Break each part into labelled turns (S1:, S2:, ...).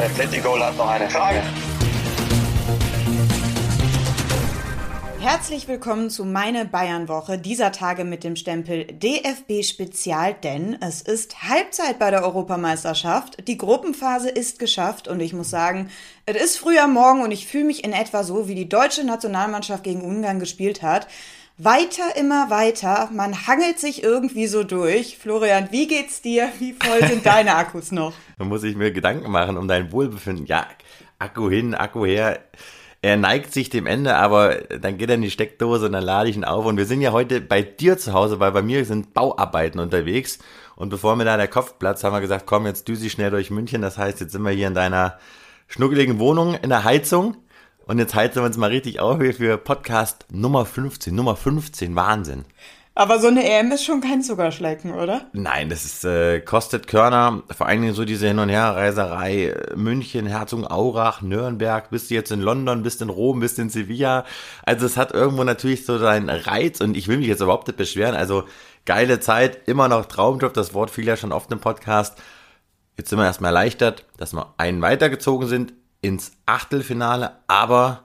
S1: Der Atletico hat noch eine Frage.
S2: Herzlich willkommen zu meine Bayern-Woche dieser Tage mit dem Stempel DFB Spezial, denn es ist Halbzeit bei der Europameisterschaft. Die Gruppenphase ist geschafft und ich muss sagen, es ist früh am Morgen und ich fühle mich in etwa so, wie die deutsche Nationalmannschaft gegen Ungarn gespielt hat. Weiter, immer weiter. Man hangelt sich irgendwie so durch. Florian, wie geht's dir? Wie voll sind deine Akkus noch?
S3: Da muss ich mir Gedanken machen um dein Wohlbefinden. Ja, Akku hin, Akku her er neigt sich dem Ende, aber dann geht er in die Steckdose und dann lade ich ihn auf. Und wir sind ja heute bei dir zu Hause, weil bei mir sind Bauarbeiten unterwegs. Und bevor mir da der Kopf platzt, haben wir gesagt, komm, jetzt düse ich schnell durch München. Das heißt, jetzt sind wir hier in deiner schnuckeligen Wohnung in der Heizung. Und jetzt heizen wir uns mal richtig auf hier für Podcast Nummer 15. Nummer 15, Wahnsinn.
S2: Aber so eine EM ist schon kein Zuckerschlecken, oder?
S3: Nein, das ist, äh, kostet Körner. Vor allen Dingen so diese Hin- und Herreiserei. Äh, München, Herzogenaurach, Nürnberg, bist du jetzt in London, bist in Rom, bist in Sevilla. Also es hat irgendwo natürlich so seinen Reiz und ich will mich jetzt überhaupt nicht beschweren. Also geile Zeit, immer noch Traumjob. Das Wort fiel ja schon oft im Podcast. Jetzt sind wir erstmal erleichtert, dass wir einen weitergezogen sind ins Achtelfinale. Aber,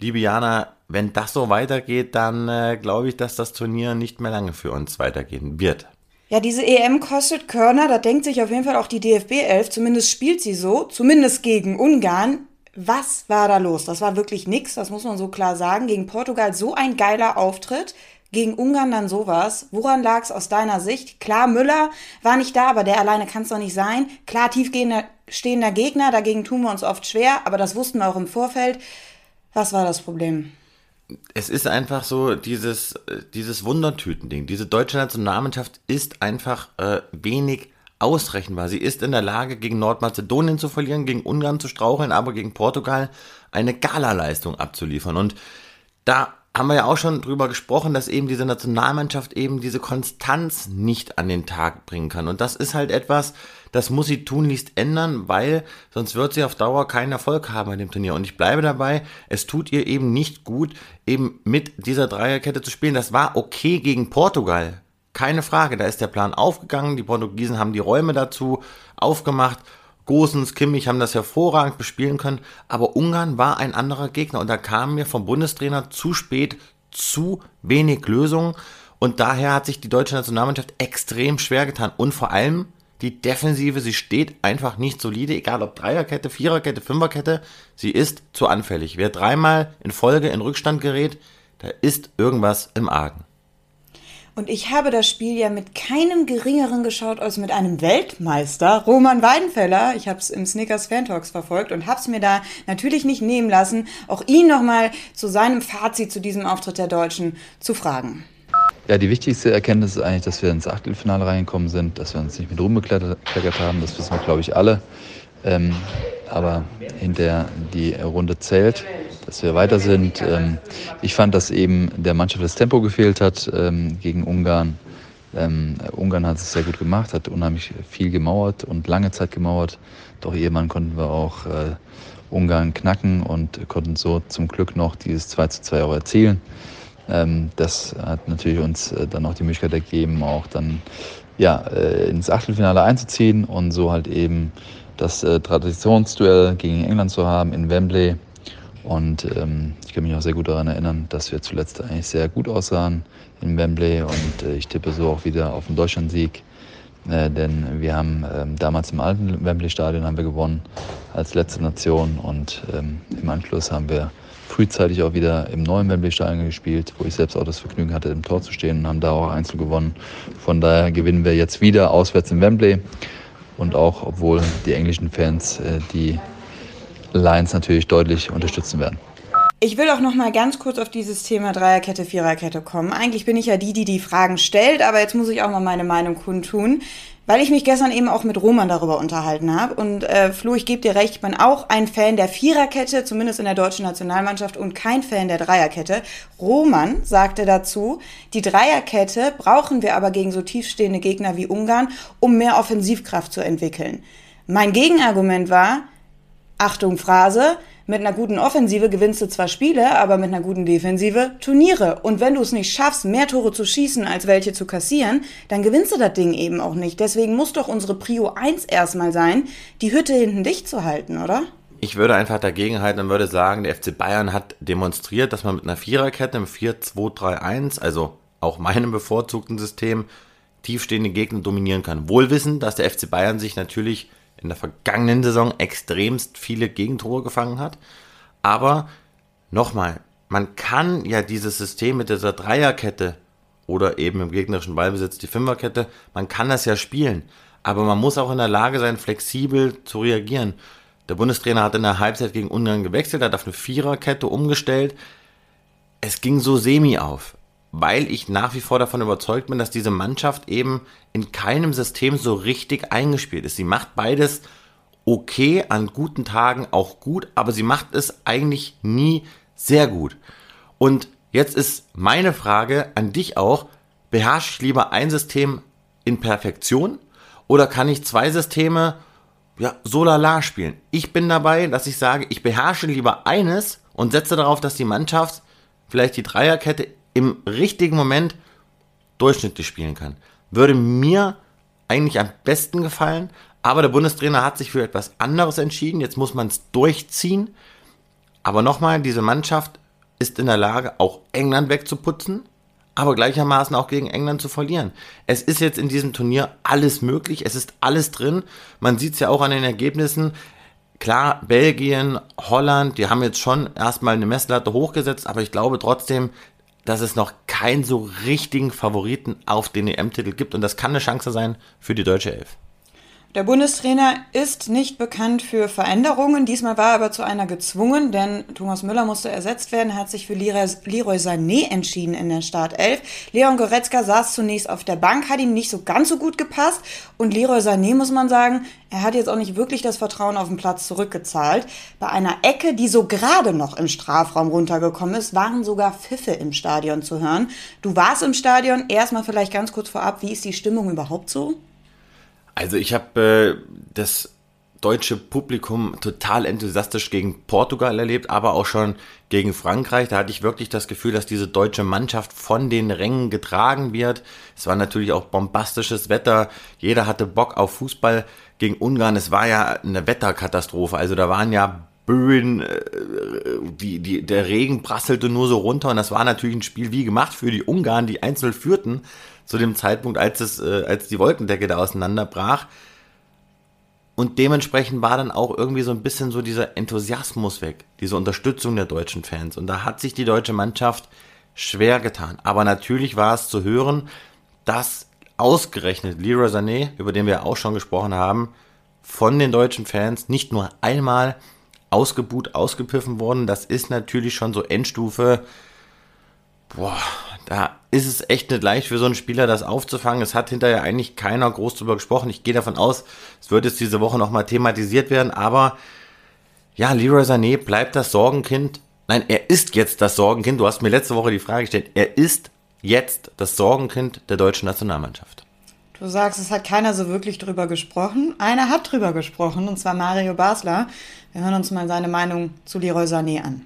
S3: liebe Jana, wenn das so weitergeht, dann äh, glaube ich, dass das Turnier nicht mehr lange für uns weitergehen wird.
S2: Ja, diese EM kostet Körner, da denkt sich auf jeden Fall auch die DFB 11, zumindest spielt sie so, zumindest gegen Ungarn. Was war da los? Das war wirklich nix, das muss man so klar sagen. Gegen Portugal so ein geiler Auftritt, gegen Ungarn dann sowas. Woran lag es aus deiner Sicht? Klar, Müller war nicht da, aber der alleine kann es doch nicht sein. Klar, tiefgehender stehender Gegner, dagegen tun wir uns oft schwer, aber das wussten wir auch im Vorfeld. Was war das Problem?
S3: es ist einfach so dieses, dieses Wundertüten-Ding. Diese deutsche Nationalmannschaft ist einfach äh, wenig ausrechenbar. Sie ist in der Lage, gegen Nordmazedonien zu verlieren, gegen Ungarn zu straucheln, aber gegen Portugal eine Galaleistung abzuliefern. Und da haben wir ja auch schon drüber gesprochen, dass eben diese Nationalmannschaft eben diese Konstanz nicht an den Tag bringen kann. Und das ist halt etwas, das muss sie tunlichst ändern, weil sonst wird sie auf Dauer keinen Erfolg haben bei dem Turnier. Und ich bleibe dabei, es tut ihr eben nicht gut, eben mit dieser Dreierkette zu spielen. Das war okay gegen Portugal. Keine Frage, da ist der Plan aufgegangen. Die Portugiesen haben die Räume dazu aufgemacht. Gosens, Kimmich haben das hervorragend bespielen können, aber Ungarn war ein anderer Gegner und da kam mir vom Bundestrainer zu spät zu wenig Lösungen und daher hat sich die deutsche Nationalmannschaft extrem schwer getan und vor allem die Defensive, sie steht einfach nicht solide, egal ob Dreierkette, Viererkette, Fünferkette, sie ist zu anfällig. Wer dreimal in Folge in Rückstand gerät, da ist irgendwas im Argen.
S2: Und ich habe das Spiel ja mit keinem geringeren geschaut als mit einem Weltmeister, Roman Weidenfeller. Ich habe es im Snickers Fan Talks verfolgt und habe es mir da natürlich nicht nehmen lassen, auch ihn nochmal zu seinem Fazit zu diesem Auftritt der Deutschen zu fragen.
S4: Ja, die wichtigste Erkenntnis ist eigentlich, dass wir ins Achtelfinale reingekommen sind, dass wir uns nicht mit Ruhm bekleckert haben. Das wissen wir, glaube ich, alle. Ähm, aber hinter die Runde zählt, dass wir weiter sind. Ähm, ich fand, dass eben der Mannschaft das Tempo gefehlt hat ähm, gegen Ungarn. Ähm, Ungarn hat es sehr gut gemacht, hat unheimlich viel gemauert und lange Zeit gemauert. Doch irgendwann konnten wir auch äh, Ungarn knacken und konnten so zum Glück noch dieses 2 zu 2 auch erzielen. Das hat natürlich uns äh, dann auch die Möglichkeit gegeben, auch dann ja, äh, ins Achtelfinale einzuziehen und so halt eben das äh, Traditionsduell gegen England zu haben in Wembley. Und ähm, ich kann mich auch sehr gut daran erinnern, dass wir zuletzt eigentlich sehr gut aussahen in Wembley und äh, ich tippe so auch wieder auf den Deutschlandsieg. Äh, denn wir haben ähm, damals im alten Wembley-Stadion haben wir gewonnen als letzte Nation und ähm, im Anschluss haben wir frühzeitig auch wieder im neuen Wembley-Stadion gespielt, wo ich selbst auch das Vergnügen hatte, im Tor zu stehen und haben da auch Einzel gewonnen. Von daher gewinnen wir jetzt wieder auswärts in Wembley. Und auch, obwohl die englischen Fans äh, die Lions natürlich deutlich unterstützen werden.
S2: Ich will auch noch mal ganz kurz auf dieses Thema Dreierkette, Viererkette kommen. Eigentlich bin ich ja die, die die Fragen stellt, aber jetzt muss ich auch mal meine Meinung kundtun. Weil ich mich gestern eben auch mit Roman darüber unterhalten habe. Und äh, Flo, ich gebe dir recht, ich bin auch ein Fan der Viererkette, zumindest in der deutschen Nationalmannschaft, und kein Fan der Dreierkette. Roman sagte dazu, die Dreierkette brauchen wir aber gegen so tiefstehende Gegner wie Ungarn, um mehr Offensivkraft zu entwickeln. Mein Gegenargument war, Achtung Phrase, Mit einer guten Offensive gewinnst du zwar Spiele, aber mit einer guten Defensive Turniere. Und wenn du es nicht schaffst, mehr Tore zu schießen, als welche zu kassieren, dann gewinnst du das Ding eben auch nicht. Deswegen muss doch unsere Prio 1 erstmal sein, die Hütte hinten dicht zu halten, oder?
S3: Ich würde einfach dagegen halten und würde sagen, der FC Bayern hat demonstriert, dass man mit einer Viererkette im 4-2-3-1, also auch meinem bevorzugten System, tiefstehende Gegner dominieren kann. Wohlwissend, dass der FC Bayern sich natürlich in der vergangenen Saison extremst viele Gegentore gefangen hat. Aber nochmal, man kann ja dieses System mit dieser Dreierkette oder eben im gegnerischen Ballbesitz die Fünferkette, man kann das ja spielen. Aber man muss auch in der Lage sein, flexibel zu reagieren. Der Bundestrainer hat in der Halbzeit gegen Ungarn gewechselt, hat auf eine Viererkette umgestellt. Es ging so semi auf weil ich nach wie vor davon überzeugt bin, dass diese Mannschaft eben in keinem System so richtig eingespielt ist. Sie macht beides okay, an guten Tagen auch gut, aber sie macht es eigentlich nie sehr gut. Und jetzt ist meine Frage an dich auch, beherrsche ich lieber ein System in Perfektion oder kann ich zwei Systeme ja, so lala spielen? Ich bin dabei, dass ich sage, ich beherrsche lieber eines und setze darauf, dass die Mannschaft vielleicht die Dreierkette im richtigen Moment durchschnittlich spielen kann. Würde mir eigentlich am besten gefallen, aber der Bundestrainer hat sich für etwas anderes entschieden. Jetzt muss man es durchziehen. Aber nochmal, diese Mannschaft ist in der Lage, auch England wegzuputzen, aber gleichermaßen auch gegen England zu verlieren. Es ist jetzt in diesem Turnier alles möglich, es ist alles drin. Man sieht es ja auch an den Ergebnissen. Klar, Belgien, Holland, die haben jetzt schon erstmal eine Messlatte hochgesetzt, aber ich glaube trotzdem, dass es noch keinen so richtigen Favoriten auf den EM-Titel gibt und das kann eine Chance sein für die deutsche Elf.
S2: Der Bundestrainer ist nicht bekannt für Veränderungen. Diesmal war er aber zu einer gezwungen, denn Thomas Müller musste ersetzt werden. Er hat sich für Leroy Sané entschieden in der Startelf. Leon Goretzka saß zunächst auf der Bank, hat ihm nicht so ganz so gut gepasst. Und Leroy Sané, muss man sagen, er hat jetzt auch nicht wirklich das Vertrauen auf den Platz zurückgezahlt. Bei einer Ecke, die so gerade noch im Strafraum runtergekommen ist, waren sogar Pfiffe im Stadion zu hören. Du warst im Stadion. Erstmal vielleicht ganz kurz vorab, wie ist die Stimmung überhaupt so?
S3: Also ich habe äh, das deutsche Publikum total enthusiastisch gegen Portugal erlebt, aber auch schon gegen Frankreich. Da hatte ich wirklich das Gefühl, dass diese deutsche Mannschaft von den Rängen getragen wird. Es war natürlich auch bombastisches Wetter. Jeder hatte Bock auf Fußball gegen Ungarn. Es war ja eine Wetterkatastrophe. Also da waren ja Böen, äh, die, die, der Regen prasselte nur so runter und das war natürlich ein Spiel wie gemacht für die Ungarn, die einzeln führten zu dem Zeitpunkt, als es, äh, als die Wolkendecke da auseinanderbrach. Und dementsprechend war dann auch irgendwie so ein bisschen so dieser Enthusiasmus weg, diese Unterstützung der deutschen Fans. Und da hat sich die deutsche Mannschaft schwer getan. Aber natürlich war es zu hören, dass ausgerechnet Leroy Sané, über den wir auch schon gesprochen haben, von den deutschen Fans nicht nur einmal ausgebuht, ausgepiffen worden. Das ist natürlich schon so Endstufe. Boah, da ist es echt nicht leicht für so einen Spieler, das aufzufangen. Es hat hinterher eigentlich keiner groß drüber gesprochen. Ich gehe davon aus, es wird jetzt diese Woche nochmal thematisiert werden, aber ja, Leroy Sané bleibt das Sorgenkind. Nein, er ist jetzt das Sorgenkind. Du hast mir letzte Woche die Frage gestellt. Er ist jetzt das Sorgenkind der deutschen Nationalmannschaft.
S2: Du sagst, es hat keiner so wirklich drüber gesprochen. Einer hat drüber gesprochen, und zwar Mario Basler. Wir hören uns mal seine Meinung zu Leroy Sané an.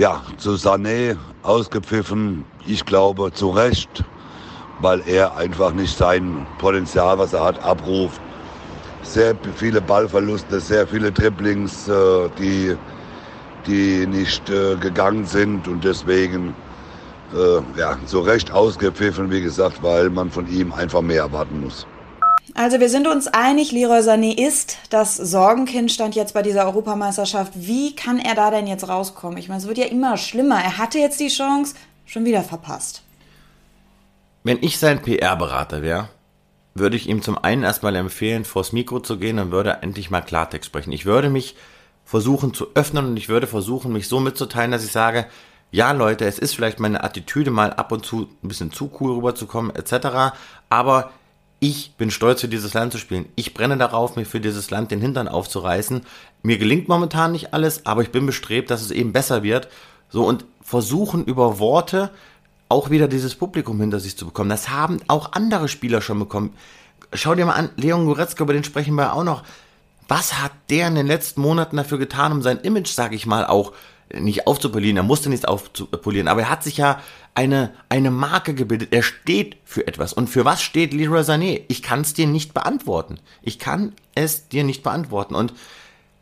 S5: Ja, zu Sané ausgepfiffen, ich glaube zu Recht, weil er einfach nicht sein Potenzial, was er hat, abruft. Sehr viele Ballverluste, sehr viele Dribblings, äh, die, die nicht äh, gegangen sind und deswegen äh, ja, zu Recht ausgepfiffen, wie gesagt, weil man von ihm einfach mehr erwarten muss.
S2: Also wir sind uns einig, Leroy Sané ist das Sorgenkind, stand jetzt bei dieser Europameisterschaft. Wie kann er da denn jetzt rauskommen? Ich meine, es wird ja immer schlimmer. Er hatte jetzt die Chance, schon wieder verpasst.
S3: Wenn ich sein PR-Berater wäre, würde ich ihm zum einen erstmal empfehlen, vors Mikro zu gehen und würde endlich mal Klartext sprechen. Ich würde mich versuchen zu öffnen und ich würde versuchen, mich so mitzuteilen, dass ich sage, ja Leute, es ist vielleicht meine Attitüde mal ab und zu ein bisschen zu cool rüberzukommen etc., aber ich bin stolz für dieses Land zu spielen. Ich brenne darauf, mir für dieses Land den Hintern aufzureißen. Mir gelingt momentan nicht alles, aber ich bin bestrebt, dass es eben besser wird. So und versuchen über Worte auch wieder dieses Publikum hinter sich zu bekommen. Das haben auch andere Spieler schon bekommen. Schau dir mal an, Leon Goretzka, über den sprechen wir auch noch. Was hat der in den letzten Monaten dafür getan, um sein Image, sag ich mal, auch nicht aufzupolieren, er musste nichts aufzupolieren, aber er hat sich ja eine, eine Marke gebildet. Er steht für etwas. Und für was steht Leroy Sané? Ich kann es dir nicht beantworten. Ich kann es dir nicht beantworten. Und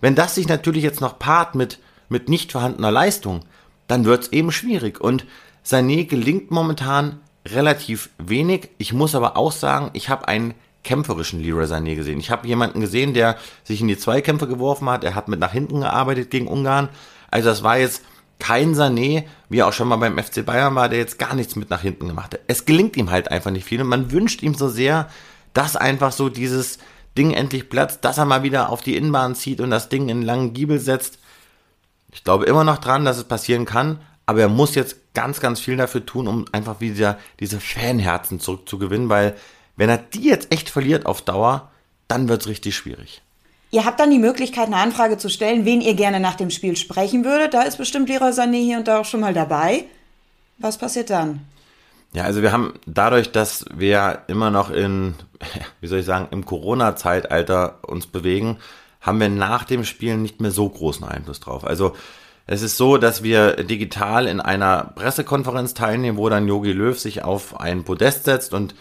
S3: wenn das sich natürlich jetzt noch paart mit, mit nicht vorhandener Leistung, dann wird es eben schwierig. Und Sané gelingt momentan relativ wenig. Ich muss aber auch sagen, ich habe einen kämpferischen Leroy Sané gesehen. Ich habe jemanden gesehen, der sich in die Zweikämpfe geworfen hat. Er hat mit nach hinten gearbeitet gegen Ungarn. Also das war jetzt kein Sané, wie er auch schon mal beim FC Bayern war, der jetzt gar nichts mit nach hinten gemacht hat. Es gelingt ihm halt einfach nicht viel und man wünscht ihm so sehr, dass einfach so dieses Ding endlich platzt, dass er mal wieder auf die Innenbahn zieht und das Ding in einen langen Giebel setzt. Ich glaube immer noch dran, dass es passieren kann, aber er muss jetzt ganz, ganz viel dafür tun, um einfach wieder diese Fanherzen zurückzugewinnen, weil wenn er die jetzt echt verliert auf Dauer, dann wird es richtig schwierig.
S2: Ihr habt dann die Möglichkeit, eine Anfrage zu stellen, wen ihr gerne nach dem Spiel sprechen würdet. Da ist bestimmt Leroy Sané hier und da auch schon mal dabei. Was passiert dann?
S3: Ja, also wir haben dadurch, dass wir immer noch in, wie soll ich sagen, im Corona-Zeitalter uns bewegen, haben wir nach dem Spiel nicht mehr so großen Einfluss drauf. Also es ist so, dass wir digital in einer Pressekonferenz teilnehmen, wo dann Yogi Löw sich auf ein Podest setzt und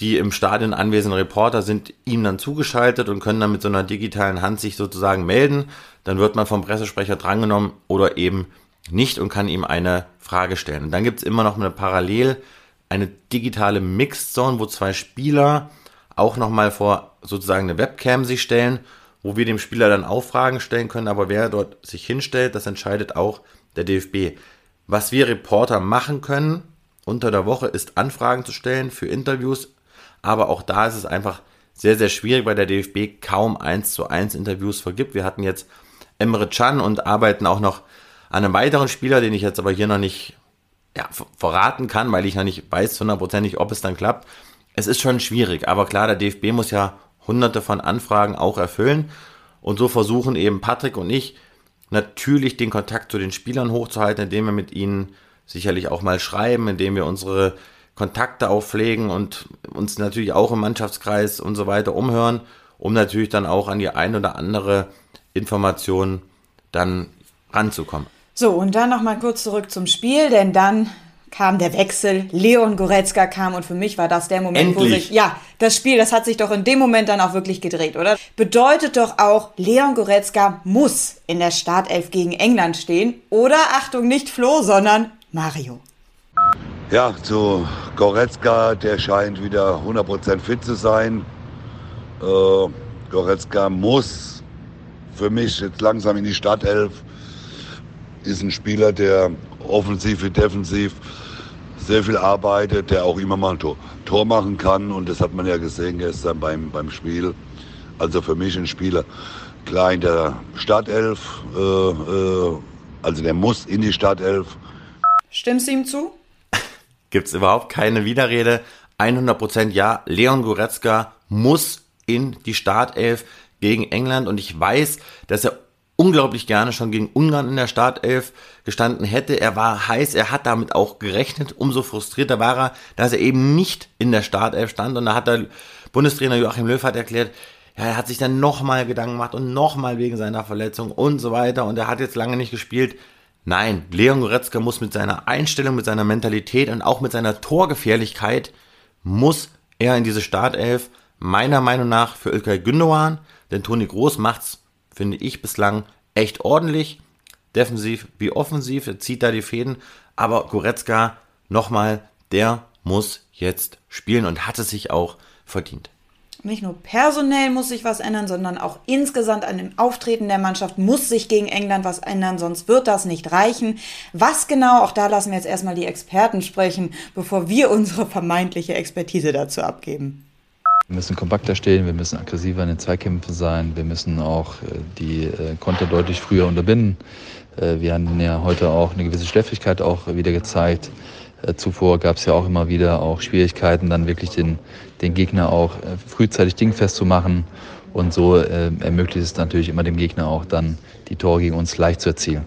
S3: die im Stadion anwesenden Reporter sind ihm dann zugeschaltet und können dann mit so einer digitalen Hand sich sozusagen melden. Dann wird man vom Pressesprecher drangenommen oder eben nicht und kann ihm eine Frage stellen. Und dann gibt es immer noch eine parallel eine digitale Mixed Zone, wo zwei Spieler auch nochmal vor sozusagen eine Webcam sich stellen, wo wir dem Spieler dann auch Fragen stellen können, aber wer dort sich hinstellt, das entscheidet auch der DFB. Was wir Reporter machen können unter der Woche ist Anfragen zu stellen für Interviews aber auch da ist es einfach sehr, sehr schwierig, weil der DFB kaum 1 zu 1 Interviews vergibt. Wir hatten jetzt Emre Can und arbeiten auch noch an einem weiteren Spieler, den ich jetzt aber hier noch nicht ja, verraten kann, weil ich noch nicht weiß hundertprozentig, ob es dann klappt. Es ist schon schwierig, aber klar, der DFB muss ja hunderte von Anfragen auch erfüllen. Und so versuchen eben Patrick und ich natürlich den Kontakt zu den Spielern hochzuhalten, indem wir mit ihnen sicherlich auch mal schreiben, indem wir unsere Kontakte aufpflegen und uns natürlich auch im Mannschaftskreis und so weiter umhören, um natürlich dann auch an die ein oder andere Information dann ranzukommen.
S2: So, und dann nochmal kurz zurück zum Spiel, denn dann kam der Wechsel, Leon Goretzka kam und für mich war das der Moment,
S3: Endlich.
S2: wo sich, ja, das Spiel, das hat sich doch in dem Moment dann auch wirklich gedreht, oder? Bedeutet doch auch, Leon Goretzka muss in der Startelf gegen England stehen oder, Achtung, nicht Flo, sondern Mario.
S5: Ja, zu Goretzka, der scheint wieder 100% fit zu sein. Äh, Goretzka muss für mich jetzt langsam in die Startelf. Ist ein Spieler, der offensiv wie defensiv sehr viel arbeitet, der auch immer mal ein Tor, Tor machen kann. Und das hat man ja gesehen gestern beim, beim Spiel. Also für mich ein Spieler klar in der Startelf. Äh, äh, also der muss in die Startelf.
S2: Stimmst du ihm zu?
S3: Gibt es überhaupt keine Widerrede. 100% ja, Leon Goretzka muss in die Startelf gegen England und ich weiß, dass er unglaublich gerne schon gegen Ungarn in der Startelf gestanden hätte. Er war heiß, er hat damit auch gerechnet. Umso frustrierter war er, dass er eben nicht in der Startelf stand. Und da hat der Bundestrainer Joachim Löw hat erklärt, ja, er hat sich dann nochmal Gedanken gemacht und nochmal wegen seiner Verletzung und so weiter. Und er hat jetzt lange nicht gespielt. Nein, Leon Goretzka muss mit seiner Einstellung, mit seiner Mentalität und auch mit seiner Torgefährlichkeit muss er in diese Startelf meiner Meinung nach für Ilkay Gündogan, denn Toni Groß macht's, finde ich, bislang echt ordentlich, defensiv wie offensiv, er zieht da die Fäden, aber Goretzka, nochmal, der muss jetzt spielen und hat es sich auch verdient.
S2: Nicht nur personell muss sich was ändern, sondern auch insgesamt an dem Auftreten der Mannschaft muss sich gegen England was ändern, sonst wird das nicht reichen. Was genau, auch da lassen wir jetzt erstmal die Experten sprechen, bevor wir unsere vermeintliche Expertise dazu abgeben.
S4: Wir müssen kompakter stehen, wir müssen aggressiver in den Zweikämpfen sein, wir müssen auch äh, die äh, Konter deutlich früher unterbinden. Äh, wir haben ja heute auch eine gewisse Schläfrigkeit auch wieder gezeigt. Äh, zuvor gab es ja auch immer wieder auch Schwierigkeiten, dann wirklich den, den Gegner auch äh, frühzeitig dingfest zu machen. Und so äh, ermöglicht es natürlich immer dem Gegner auch dann die Tore gegen uns leicht zu erzielen.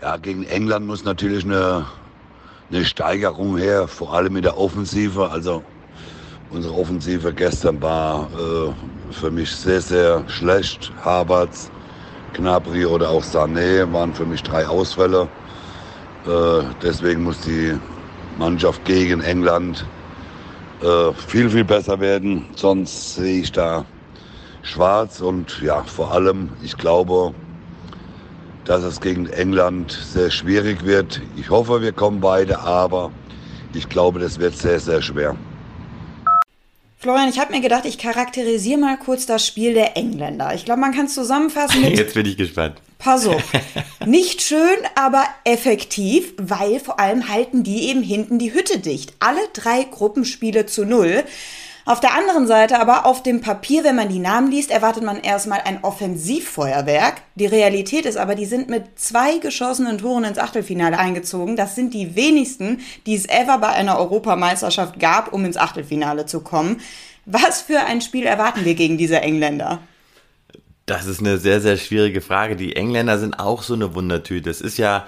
S5: Ja, gegen England muss natürlich eine, eine Steigerung her, vor allem in der Offensive. Also unsere Offensive gestern war äh, für mich sehr, sehr schlecht. Havertz, Gnabry oder auch Sané waren für mich drei Ausfälle. Äh, deswegen muss die Mannschaft gegen England äh, viel, viel besser werden. Sonst sehe ich da schwarz und ja, vor allem, ich glaube, dass es gegen England sehr schwierig wird. Ich hoffe, wir kommen beide, aber ich glaube, das wird sehr, sehr schwer.
S2: Florian, ich habe mir gedacht, ich charakterisiere mal kurz das Spiel der Engländer. Ich glaube, man kann es zusammenfassen mit.
S3: Jetzt bin ich gespannt.
S2: Pass auf. Nicht schön, aber effektiv, weil vor allem halten die eben hinten die Hütte dicht. Alle drei Gruppenspiele zu null. Auf der anderen Seite aber auf dem Papier, wenn man die Namen liest, erwartet man erstmal ein Offensivfeuerwerk. Die Realität ist aber, die sind mit zwei geschossenen Toren ins Achtelfinale eingezogen. Das sind die wenigsten, die es ever bei einer Europameisterschaft gab, um ins Achtelfinale zu kommen. Was für ein Spiel erwarten wir gegen diese Engländer?
S3: Das ist eine sehr, sehr schwierige Frage. Die Engländer sind auch so eine Wundertüte. Es ist ja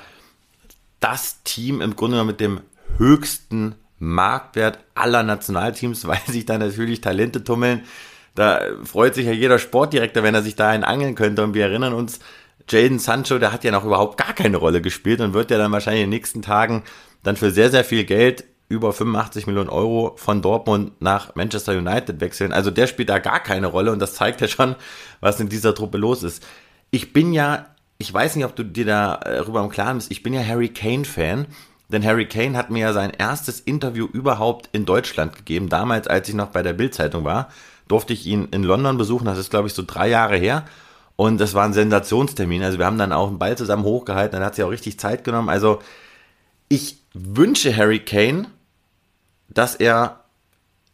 S3: das Team im Grunde mit dem höchsten Marktwert aller Nationalteams, weil sich da natürlich Talente tummeln. Da freut sich ja jeder Sportdirektor, wenn er sich da einen angeln könnte. Und wir erinnern uns, Jaden Sancho, der hat ja noch überhaupt gar keine Rolle gespielt und wird ja dann wahrscheinlich in den nächsten Tagen dann für sehr, sehr viel Geld über 85 Millionen Euro von Dortmund nach Manchester United wechseln. Also der spielt da gar keine Rolle und das zeigt ja schon, was in dieser Truppe los ist. Ich bin ja, ich weiß nicht, ob du dir darüber im Klaren bist, ich bin ja Harry Kane Fan denn Harry Kane hat mir ja sein erstes Interview überhaupt in Deutschland gegeben. Damals, als ich noch bei der Bild-Zeitung war, durfte ich ihn in London besuchen. Das ist, glaube ich, so drei Jahre her. Und das war ein Sensationstermin. Also wir haben dann auch einen Ball zusammen hochgehalten. Dann hat sie auch richtig Zeit genommen. Also ich wünsche Harry Kane, dass er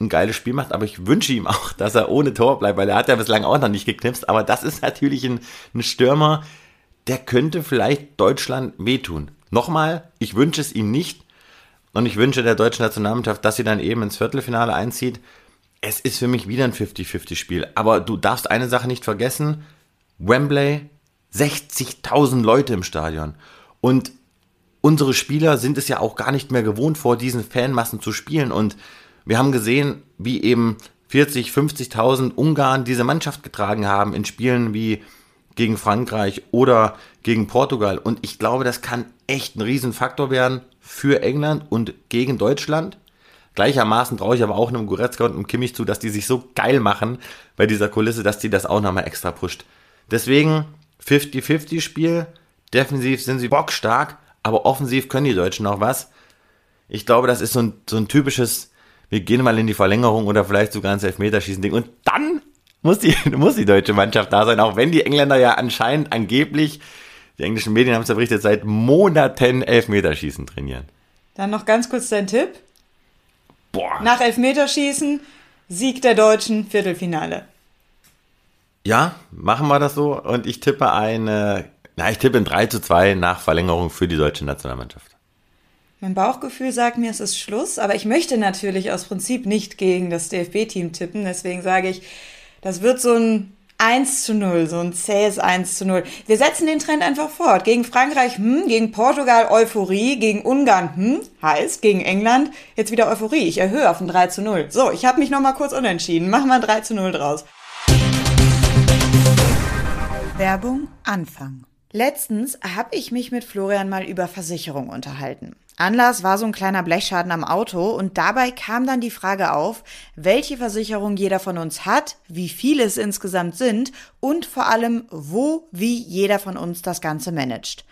S3: ein geiles Spiel macht, aber ich wünsche ihm auch, dass er ohne Tor bleibt, weil er hat ja bislang auch noch nicht geknipst. Aber das ist natürlich ein, ein Stürmer, der könnte vielleicht Deutschland wehtun. Nochmal, ich wünsche es ihm nicht und ich wünsche der deutschen Nationalmannschaft, dass sie dann eben ins Viertelfinale einzieht. Es ist für mich wieder ein 50-50-Spiel. Aber du darfst eine Sache nicht vergessen. Wembley, 60.000 Leute im Stadion. Und unsere Spieler sind es ja auch gar nicht mehr gewohnt, vor diesen Fanmassen zu spielen. Und wir haben gesehen, wie eben 40, 50.000 Ungarn diese Mannschaft getragen haben in Spielen wie gegen Frankreich oder gegen Portugal. Und ich glaube, das kann echt ein Riesenfaktor werden für England und gegen Deutschland. Gleichermaßen traue ich aber auch einem Goretzka und einem Kimmich zu, dass die sich so geil machen bei dieser Kulisse, dass die das auch nochmal extra pusht. Deswegen 50-50 Spiel. Defensiv sind sie bockstark, aber offensiv können die Deutschen noch was. Ich glaube, das ist so ein, so ein typisches, wir gehen mal in die Verlängerung oder vielleicht sogar ins Elfmeterschießen-Ding. Und dann muss die, muss die deutsche Mannschaft da sein, auch wenn die Engländer ja anscheinend angeblich, die englischen Medien haben es ja berichtet, seit Monaten Elfmeterschießen trainieren.
S2: Dann noch ganz kurz dein Tipp.
S3: Boah.
S2: Nach Elfmeterschießen, Sieg der Deutschen, Viertelfinale.
S3: Ja, machen wir das so und ich tippe eine, na, ich tippe ein 3 zu 2 nach Verlängerung für die deutsche Nationalmannschaft.
S2: Mein Bauchgefühl sagt mir, es ist Schluss, aber ich möchte natürlich aus Prinzip nicht gegen das DFB-Team tippen, deswegen sage ich das wird so ein 1 zu 0, so ein zähes 1 zu 0. Wir setzen den Trend einfach fort. Gegen Frankreich, hm, gegen Portugal Euphorie, gegen Ungarn, hm, heißt, gegen England jetzt wieder Euphorie. Ich erhöhe auf ein 3 zu 0. So, ich habe mich nochmal kurz unentschieden. Machen wir ein 3 zu 0 draus. Werbung Anfang. Letztens habe ich mich mit Florian mal über Versicherung unterhalten. Anlass war so ein kleiner Blechschaden am Auto und dabei kam dann die Frage auf, welche Versicherung jeder von uns hat, wie viele es insgesamt sind und vor allem, wo, wie jeder von uns das Ganze managt.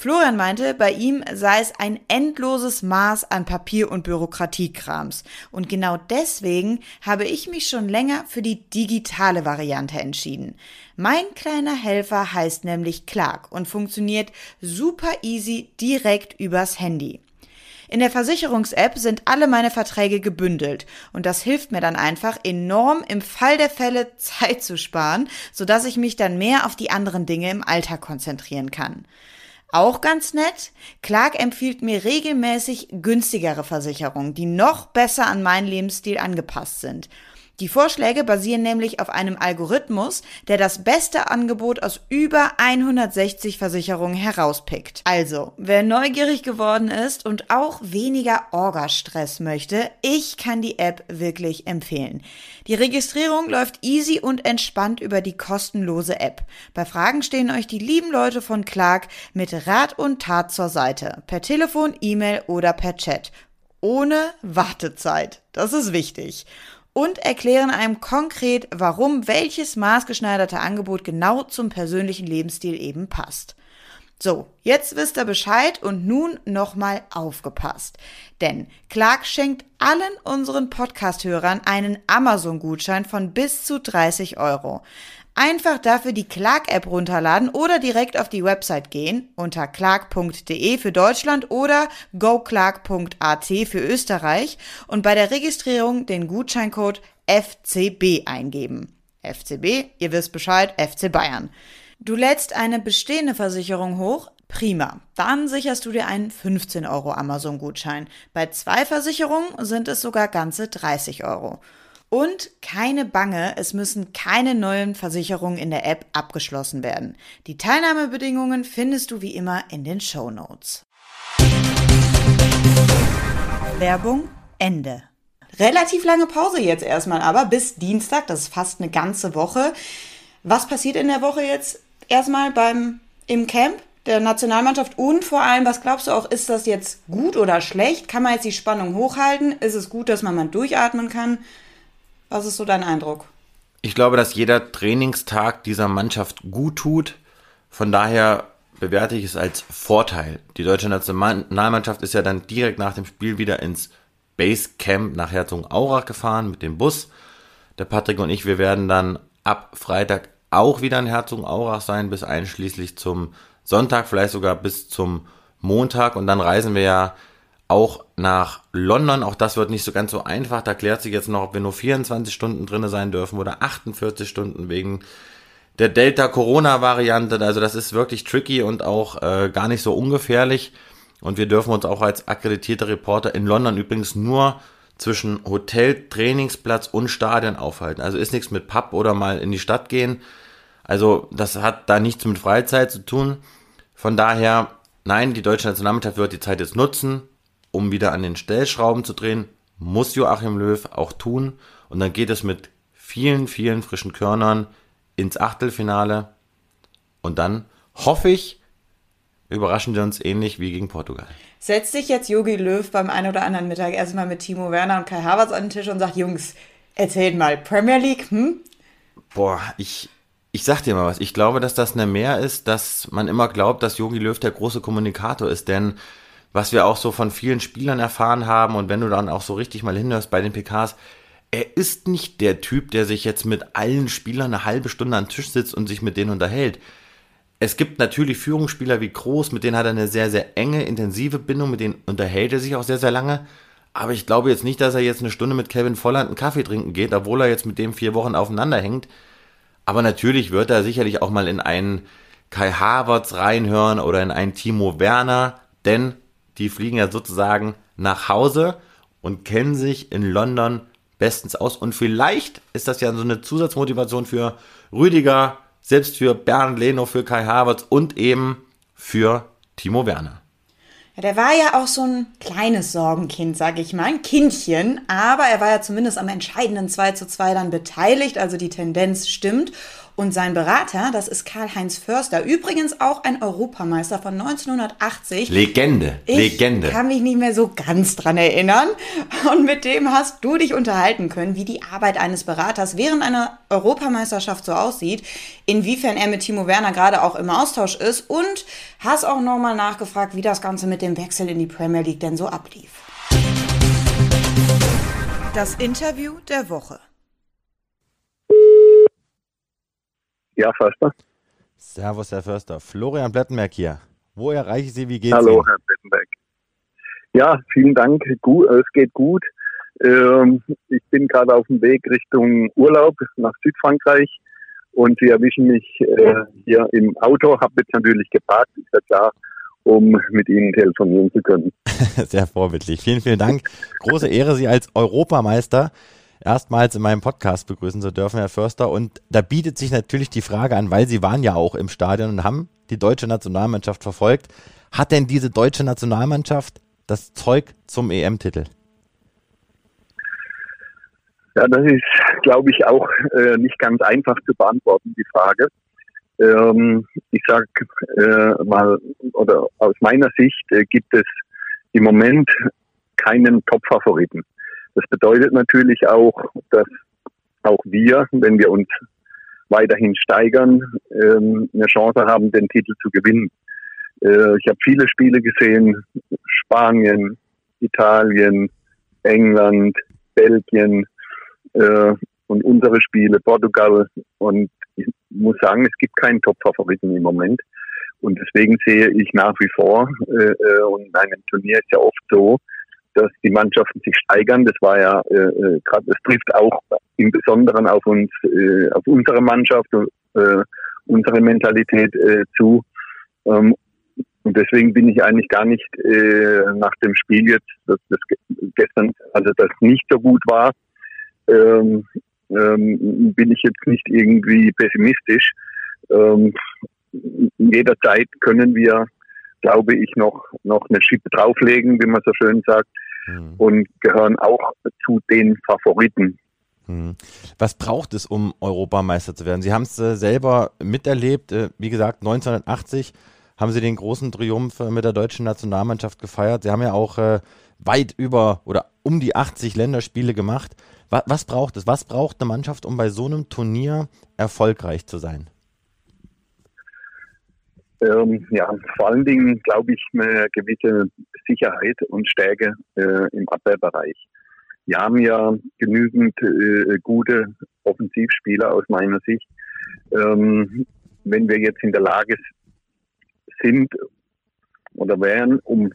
S2: Florian meinte, bei ihm sei es ein endloses Maß an Papier- und Bürokratiekrams. Und genau deswegen habe ich mich schon länger für die digitale Variante entschieden. Mein kleiner Helfer heißt nämlich Clark und funktioniert super easy direkt übers Handy. In der Versicherungs-App sind alle meine Verträge gebündelt und das hilft mir dann einfach enorm im Fall der Fälle Zeit zu sparen, sodass ich mich dann mehr auf die anderen Dinge im Alltag konzentrieren kann. Auch ganz nett, Clark empfiehlt mir regelmäßig günstigere Versicherungen, die noch besser an meinen Lebensstil angepasst sind. Die Vorschläge basieren nämlich auf einem Algorithmus, der das beste Angebot aus über 160 Versicherungen herauspickt. Also, wer neugierig geworden ist und auch weniger Orga-Stress möchte, ich kann die App wirklich empfehlen. Die Registrierung läuft easy und entspannt über die kostenlose App. Bei Fragen stehen euch die lieben Leute von Clark mit Rat und Tat zur Seite. Per Telefon, E-Mail oder per Chat. Ohne Wartezeit. Das ist wichtig und erklären einem konkret, warum welches maßgeschneiderte Angebot genau zum persönlichen Lebensstil eben passt. So, jetzt wisst ihr Bescheid und nun nochmal aufgepasst. Denn Clark schenkt allen unseren Podcast-Hörern einen Amazon-Gutschein von bis zu 30 Euro. Einfach dafür die Clark-App runterladen oder direkt auf die Website gehen unter clark.de für Deutschland oder goclark.at für Österreich und bei der Registrierung den Gutscheincode FCB eingeben. FCB, ihr wisst Bescheid, FC Bayern. Du lädst eine bestehende Versicherung hoch, prima. Dann sicherst du dir einen 15 Euro Amazon-Gutschein. Bei zwei Versicherungen sind es sogar ganze 30 Euro. Und keine Bange, es müssen keine neuen Versicherungen in der App abgeschlossen werden. Die Teilnahmebedingungen findest du wie immer in den Show Notes. Werbung Ende. Relativ lange Pause jetzt erstmal, aber bis Dienstag, das ist fast eine ganze Woche. Was passiert in der Woche jetzt erstmal beim im Camp? der Nationalmannschaft und vor allem, was glaubst du auch, ist das jetzt gut oder schlecht? Kann man jetzt die Spannung hochhalten? Ist es gut, dass man mal durchatmen kann? Was ist so dein Eindruck?
S3: Ich glaube, dass jeder Trainingstag dieser Mannschaft gut tut. Von daher bewerte ich es als Vorteil. Die deutsche Nationalmannschaft ist ja dann direkt nach dem Spiel wieder ins Basecamp nach Herzogenaurach gefahren mit dem Bus. Der Patrick und ich, wir werden dann ab Freitag auch wieder in Herzogenaurach sein, bis einschließlich zum Sonntag, vielleicht sogar bis zum Montag. Und dann reisen wir ja auch nach London. Auch das wird nicht so ganz so einfach. Da klärt sich jetzt noch, ob wir nur 24 Stunden drinne sein dürfen oder 48 Stunden wegen der Delta-Corona-Variante. Also das ist wirklich tricky und auch äh, gar nicht so ungefährlich. Und wir dürfen uns auch als akkreditierter Reporter in London übrigens nur zwischen Hotel, Trainingsplatz und Stadion aufhalten. Also ist nichts mit Pub oder mal in die Stadt gehen. Also das hat da nichts mit Freizeit zu tun. Von daher, nein, die deutsche Nationalmannschaft wird die Zeit jetzt nutzen, um wieder an den Stellschrauben zu drehen, muss Joachim Löw auch tun. Und dann geht es mit vielen, vielen frischen Körnern ins Achtelfinale. Und dann hoffe ich, überraschen wir uns ähnlich wie gegen Portugal.
S2: Setzt sich jetzt Jogi Löw beim ein oder anderen Mittag erstmal mit Timo Werner und Kai Havertz an den Tisch und sagt, Jungs, erzählt mal, Premier League, hm?
S3: Boah, ich, ich sag dir mal was. Ich glaube, dass das eine Mehr ist, dass man immer glaubt, dass Jogi Löw der große Kommunikator ist, denn was wir auch so von vielen Spielern erfahren haben und wenn du dann auch so richtig mal hinhörst bei den PKs, er ist nicht der Typ, der sich jetzt mit allen Spielern eine halbe Stunde am Tisch sitzt und sich mit denen unterhält. Es gibt natürlich Führungsspieler wie Groß, mit denen hat er eine sehr, sehr enge, intensive Bindung, mit denen unterhält er sich auch sehr, sehr lange. Aber ich glaube jetzt nicht, dass er jetzt eine Stunde mit Kevin Volland einen Kaffee trinken geht, obwohl er jetzt mit dem vier Wochen aufeinander hängt. Aber natürlich wird er sicherlich auch mal in einen Kai Havertz reinhören oder in einen Timo Werner, denn die fliegen ja sozusagen nach Hause und kennen sich in London bestens aus. Und vielleicht ist das ja so eine Zusatzmotivation für Rüdiger, selbst für Bernd Leno, für Kai Havertz und eben für Timo Werner.
S2: Ja, der war ja auch so ein kleines Sorgenkind, sag ich mal, ein Kindchen, aber er war ja zumindest am entscheidenden 2 zu 2 dann beteiligt, also die Tendenz stimmt. Und sein Berater, das ist Karl-Heinz Förster, übrigens auch ein Europameister von 1980.
S3: Legende,
S2: ich
S3: Legende.
S2: Ich kann mich nicht mehr so ganz dran erinnern. Und mit dem hast du dich unterhalten können, wie die Arbeit eines Beraters während einer Europameisterschaft so aussieht, inwiefern er mit Timo Werner gerade auch im Austausch ist und hast auch nochmal nachgefragt, wie das Ganze mit dem Wechsel in die Premier League denn so ablief. Das Interview der Woche.
S6: Ja, Förster.
S3: Servus, Herr Förster. Florian Blettenberg hier. Wo erreiche ich Sie? Wie geht's
S6: Hallo,
S3: Ihnen?
S6: Herr Blettenberg. Ja, vielen Dank. Gut, es geht gut. Ähm, ich bin gerade auf dem Weg Richtung Urlaub nach Südfrankreich und Sie erwischen mich äh, hier im Auto. Habe jetzt natürlich geparkt, ist ja klar, um mit Ihnen telefonieren zu können.
S3: Sehr vorbildlich. Vielen, vielen Dank. Große Ehre, Sie als Europameister erstmals in meinem Podcast begrüßen zu dürfen, Herr Förster. Und da bietet sich natürlich die Frage an, weil Sie waren ja auch im Stadion und haben die deutsche Nationalmannschaft verfolgt. Hat denn diese deutsche Nationalmannschaft das Zeug zum EM-Titel?
S6: Ja, das ist, glaube ich, auch äh, nicht ganz einfach zu beantworten, die Frage. Ähm, ich sage äh, mal, oder aus meiner Sicht äh, gibt es im Moment keinen Top-Favoriten. Das bedeutet natürlich auch, dass auch wir, wenn wir uns weiterhin steigern, ähm, eine Chance haben, den Titel zu gewinnen. Äh, ich habe viele Spiele gesehen, Spanien, Italien, England, Belgien äh, und unsere Spiele, Portugal. Und ich muss sagen, es gibt keinen Top-Favoriten im Moment. Und deswegen sehe ich nach wie vor, äh, und in einem Turnier ist ja oft so, dass die Mannschaften sich steigern. Das war ja äh, äh gerade, das trifft auch im Besonderen auf uns, äh, auf unsere Mannschaft, äh, unsere Mentalität äh, zu. Ähm, und deswegen bin ich eigentlich gar nicht äh, nach dem Spiel jetzt, das, das gestern, also das nicht so gut war, ähm, ähm, bin ich jetzt nicht irgendwie pessimistisch. Ähm, jederzeit können wir, glaube ich, noch, noch eine Schippe drauflegen, wie man so schön sagt, mhm. und gehören auch zu den Favoriten.
S3: Hm. Was braucht es, um Europameister zu werden? Sie haben es äh, selber miterlebt. Äh, wie gesagt, 1980 haben Sie den großen Triumph äh, mit der deutschen Nationalmannschaft gefeiert. Sie haben ja auch äh, weit über oder um die 80 Länderspiele gemacht. Was, was braucht es? Was braucht eine Mannschaft, um bei so einem Turnier erfolgreich zu sein?
S6: Ähm, ja, vor allen Dingen glaube ich eine gewisse Sicherheit und Stärke äh, im Abwehrbereich. Wir haben ja genügend äh, gute Offensivspieler aus meiner Sicht. Ähm, wenn wir jetzt in der Lage sind oder wären, um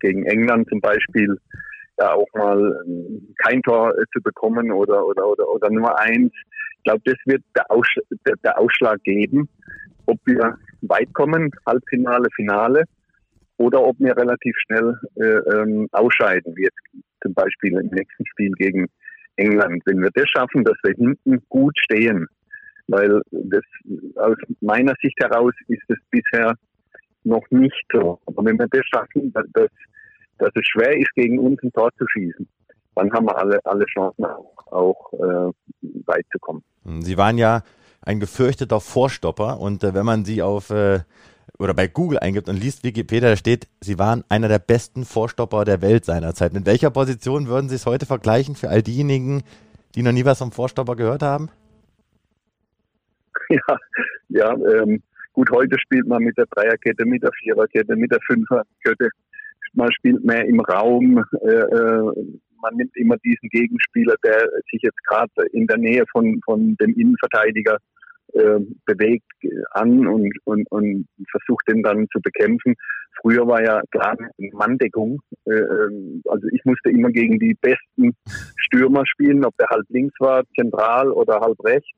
S6: gegen England zum Beispiel ja auch mal ähm, kein Tor äh, zu bekommen oder, oder, oder, oder Nummer eins. Ich glaube, das wird der, Aus, der, der Ausschlag geben, ob wir weit kommen, Halbfinale, Finale, oder ob wir relativ schnell äh, ähm, ausscheiden, wie jetzt zum Beispiel im nächsten Spiel gegen England. Wenn wir das schaffen, dass wir hinten gut stehen, weil das aus meiner Sicht heraus ist es bisher noch nicht so. Aber wenn wir das schaffen, dass, dass es schwer ist, gegen uns ein Tor zu schießen, dann haben wir alle, alle Chancen auch, auch äh, weit zu kommen.
S3: Sie waren ja ein gefürchteter Vorstopper. Und äh, wenn man sie auf äh, oder bei Google eingibt und liest Wikipedia, da steht, sie waren einer der besten Vorstopper der Welt seinerzeit. In welcher Position würden Sie es heute vergleichen für all diejenigen, die noch nie was vom Vorstopper gehört haben?
S6: Ja, ja ähm, gut, heute spielt man mit der Dreierkette, mit der Viererkette, mit der Fünferkette. Man spielt mehr im Raum. Äh, äh man nimmt immer diesen Gegenspieler, der sich jetzt gerade in der Nähe von, von dem Innenverteidiger äh, bewegt an und, und, und versucht den dann zu bekämpfen. Früher war ja klar Manndeckung. Äh, ähm, also ich musste immer gegen die besten Stürmer spielen, ob der halb links war, zentral oder halb rechts,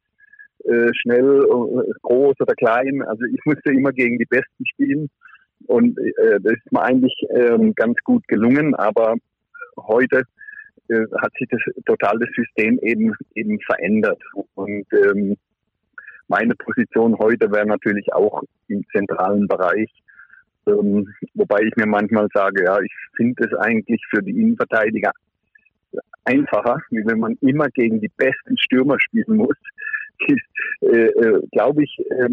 S6: äh, schnell, äh, groß oder klein. Also ich musste immer gegen die Besten spielen. Und äh, das ist mir eigentlich ähm, ganz gut gelungen, aber heute äh, hat sich das total das System eben eben verändert. Und ähm, meine Position heute wäre natürlich auch im zentralen Bereich, ähm, wobei ich mir manchmal sage, ja, ich finde es eigentlich für die Innenverteidiger einfacher, wie wenn man immer gegen die besten Stürmer spielen muss. äh, äh, Glaube ich, äh,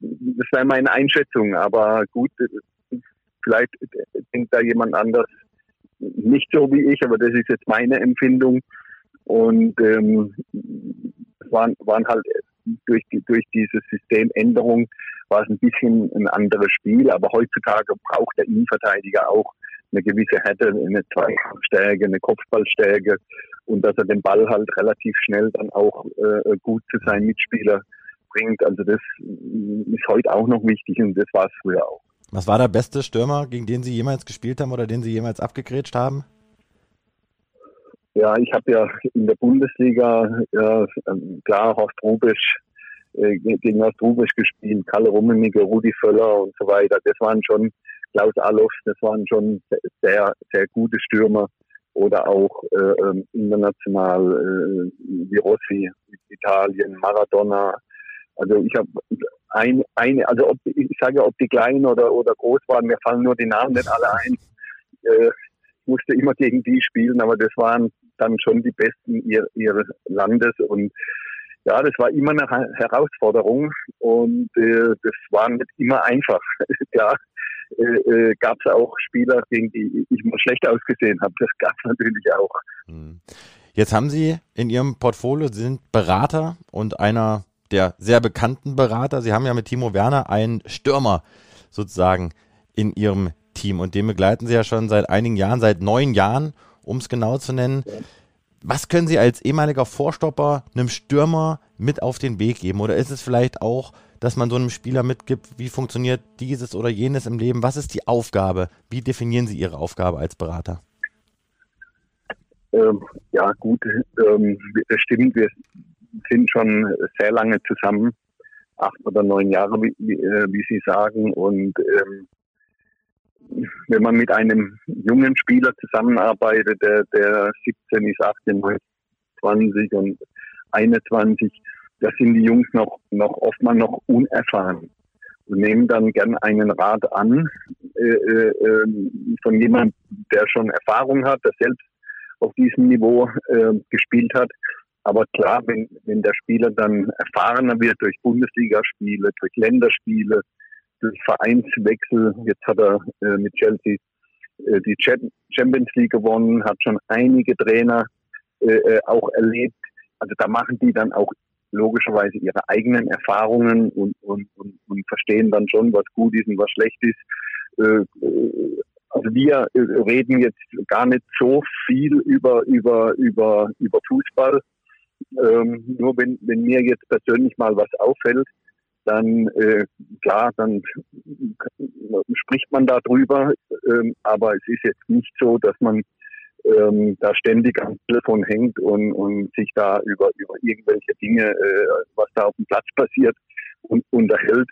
S6: das wäre meine Einschätzung, aber gut, äh, vielleicht denkt da jemand anders nicht so wie ich, aber das ist jetzt meine Empfindung. Und ähm, waren, waren halt durch, die, durch diese Systemänderung war es ein bisschen ein anderes Spiel, aber heutzutage braucht der Innenverteidiger auch eine gewisse Härte, eine Zweikampfstärke, eine Kopfballstärke und dass er den Ball halt relativ schnell dann auch äh, gut zu seinem Mitspieler bringt. Also das ist heute auch noch wichtig und das war es früher auch.
S3: Was war der beste Stürmer, gegen den Sie jemals gespielt haben oder den Sie jemals abgegrätscht haben?
S6: Ja, ich habe ja in der Bundesliga, ja, klar, Horst Rubisch, äh, gegen Horst Rubisch gespielt, Kalle Rummenigge, Rudi Völler und so weiter. Das waren schon, Klaus Allofs, das waren schon sehr, sehr gute Stürmer. oder auch äh, ähm, international äh, wie Rossi, Italien, Maradona. Also ich habe ein, eine, also ob, ich sage, ob die klein oder, oder groß waren, mir fallen nur die Namen nicht alle ein. Äh, musste immer gegen die spielen, aber das waren dann schon die Besten ihr, ihres Landes und ja, das war immer eine Herausforderung und äh, das war nicht immer einfach. ja, äh, äh gab es auch Spieler, gegen die ich mal schlecht ausgesehen habe. Das gab es natürlich auch. Hm.
S3: Jetzt haben Sie in Ihrem Portfolio Sie sind Berater und einer der sehr bekannten Berater. Sie haben ja mit Timo Werner einen Stürmer sozusagen in Ihrem Team und den begleiten Sie ja schon seit einigen Jahren, seit neun Jahren, um es genau zu nennen. Was können Sie als ehemaliger Vorstopper einem Stürmer mit auf den Weg geben? Oder ist es vielleicht auch, dass man so einem Spieler mitgibt, wie funktioniert dieses oder jenes im Leben? Was ist die Aufgabe? Wie definieren Sie Ihre Aufgabe als Berater?
S6: Ähm, ja, gut, ähm, stimmt. Wir sind schon sehr lange zusammen, acht oder neun Jahre, wie, äh, wie Sie sagen. Und ähm, wenn man mit einem jungen Spieler zusammenarbeitet, der, der 17 ist, 18, 20 und 21, da sind die Jungs noch, noch oftmals noch unerfahren und nehmen dann gern einen Rat an äh, äh, ähm, von jemandem, der schon Erfahrung hat, der selbst auf diesem Niveau äh, gespielt hat. Aber klar, wenn, wenn der Spieler dann erfahrener wird durch Bundesligaspiele, durch Länderspiele, durch Vereinswechsel, jetzt hat er äh, mit Chelsea äh, die Champions League gewonnen, hat schon einige Trainer äh, äh, auch erlebt. Also da machen die dann auch logischerweise ihre eigenen Erfahrungen und, und, und, und verstehen dann schon, was gut ist und was schlecht ist. Äh, äh also wir reden jetzt gar nicht so viel über, über, über, über Fußball. Ähm, nur wenn, wenn mir jetzt persönlich mal was auffällt, dann äh, klar, dann spricht man darüber, ähm, aber es ist jetzt nicht so, dass man ähm, da ständig am Telefon hängt und, und sich da über, über irgendwelche Dinge, äh, was da auf dem Platz passiert, und, unterhält.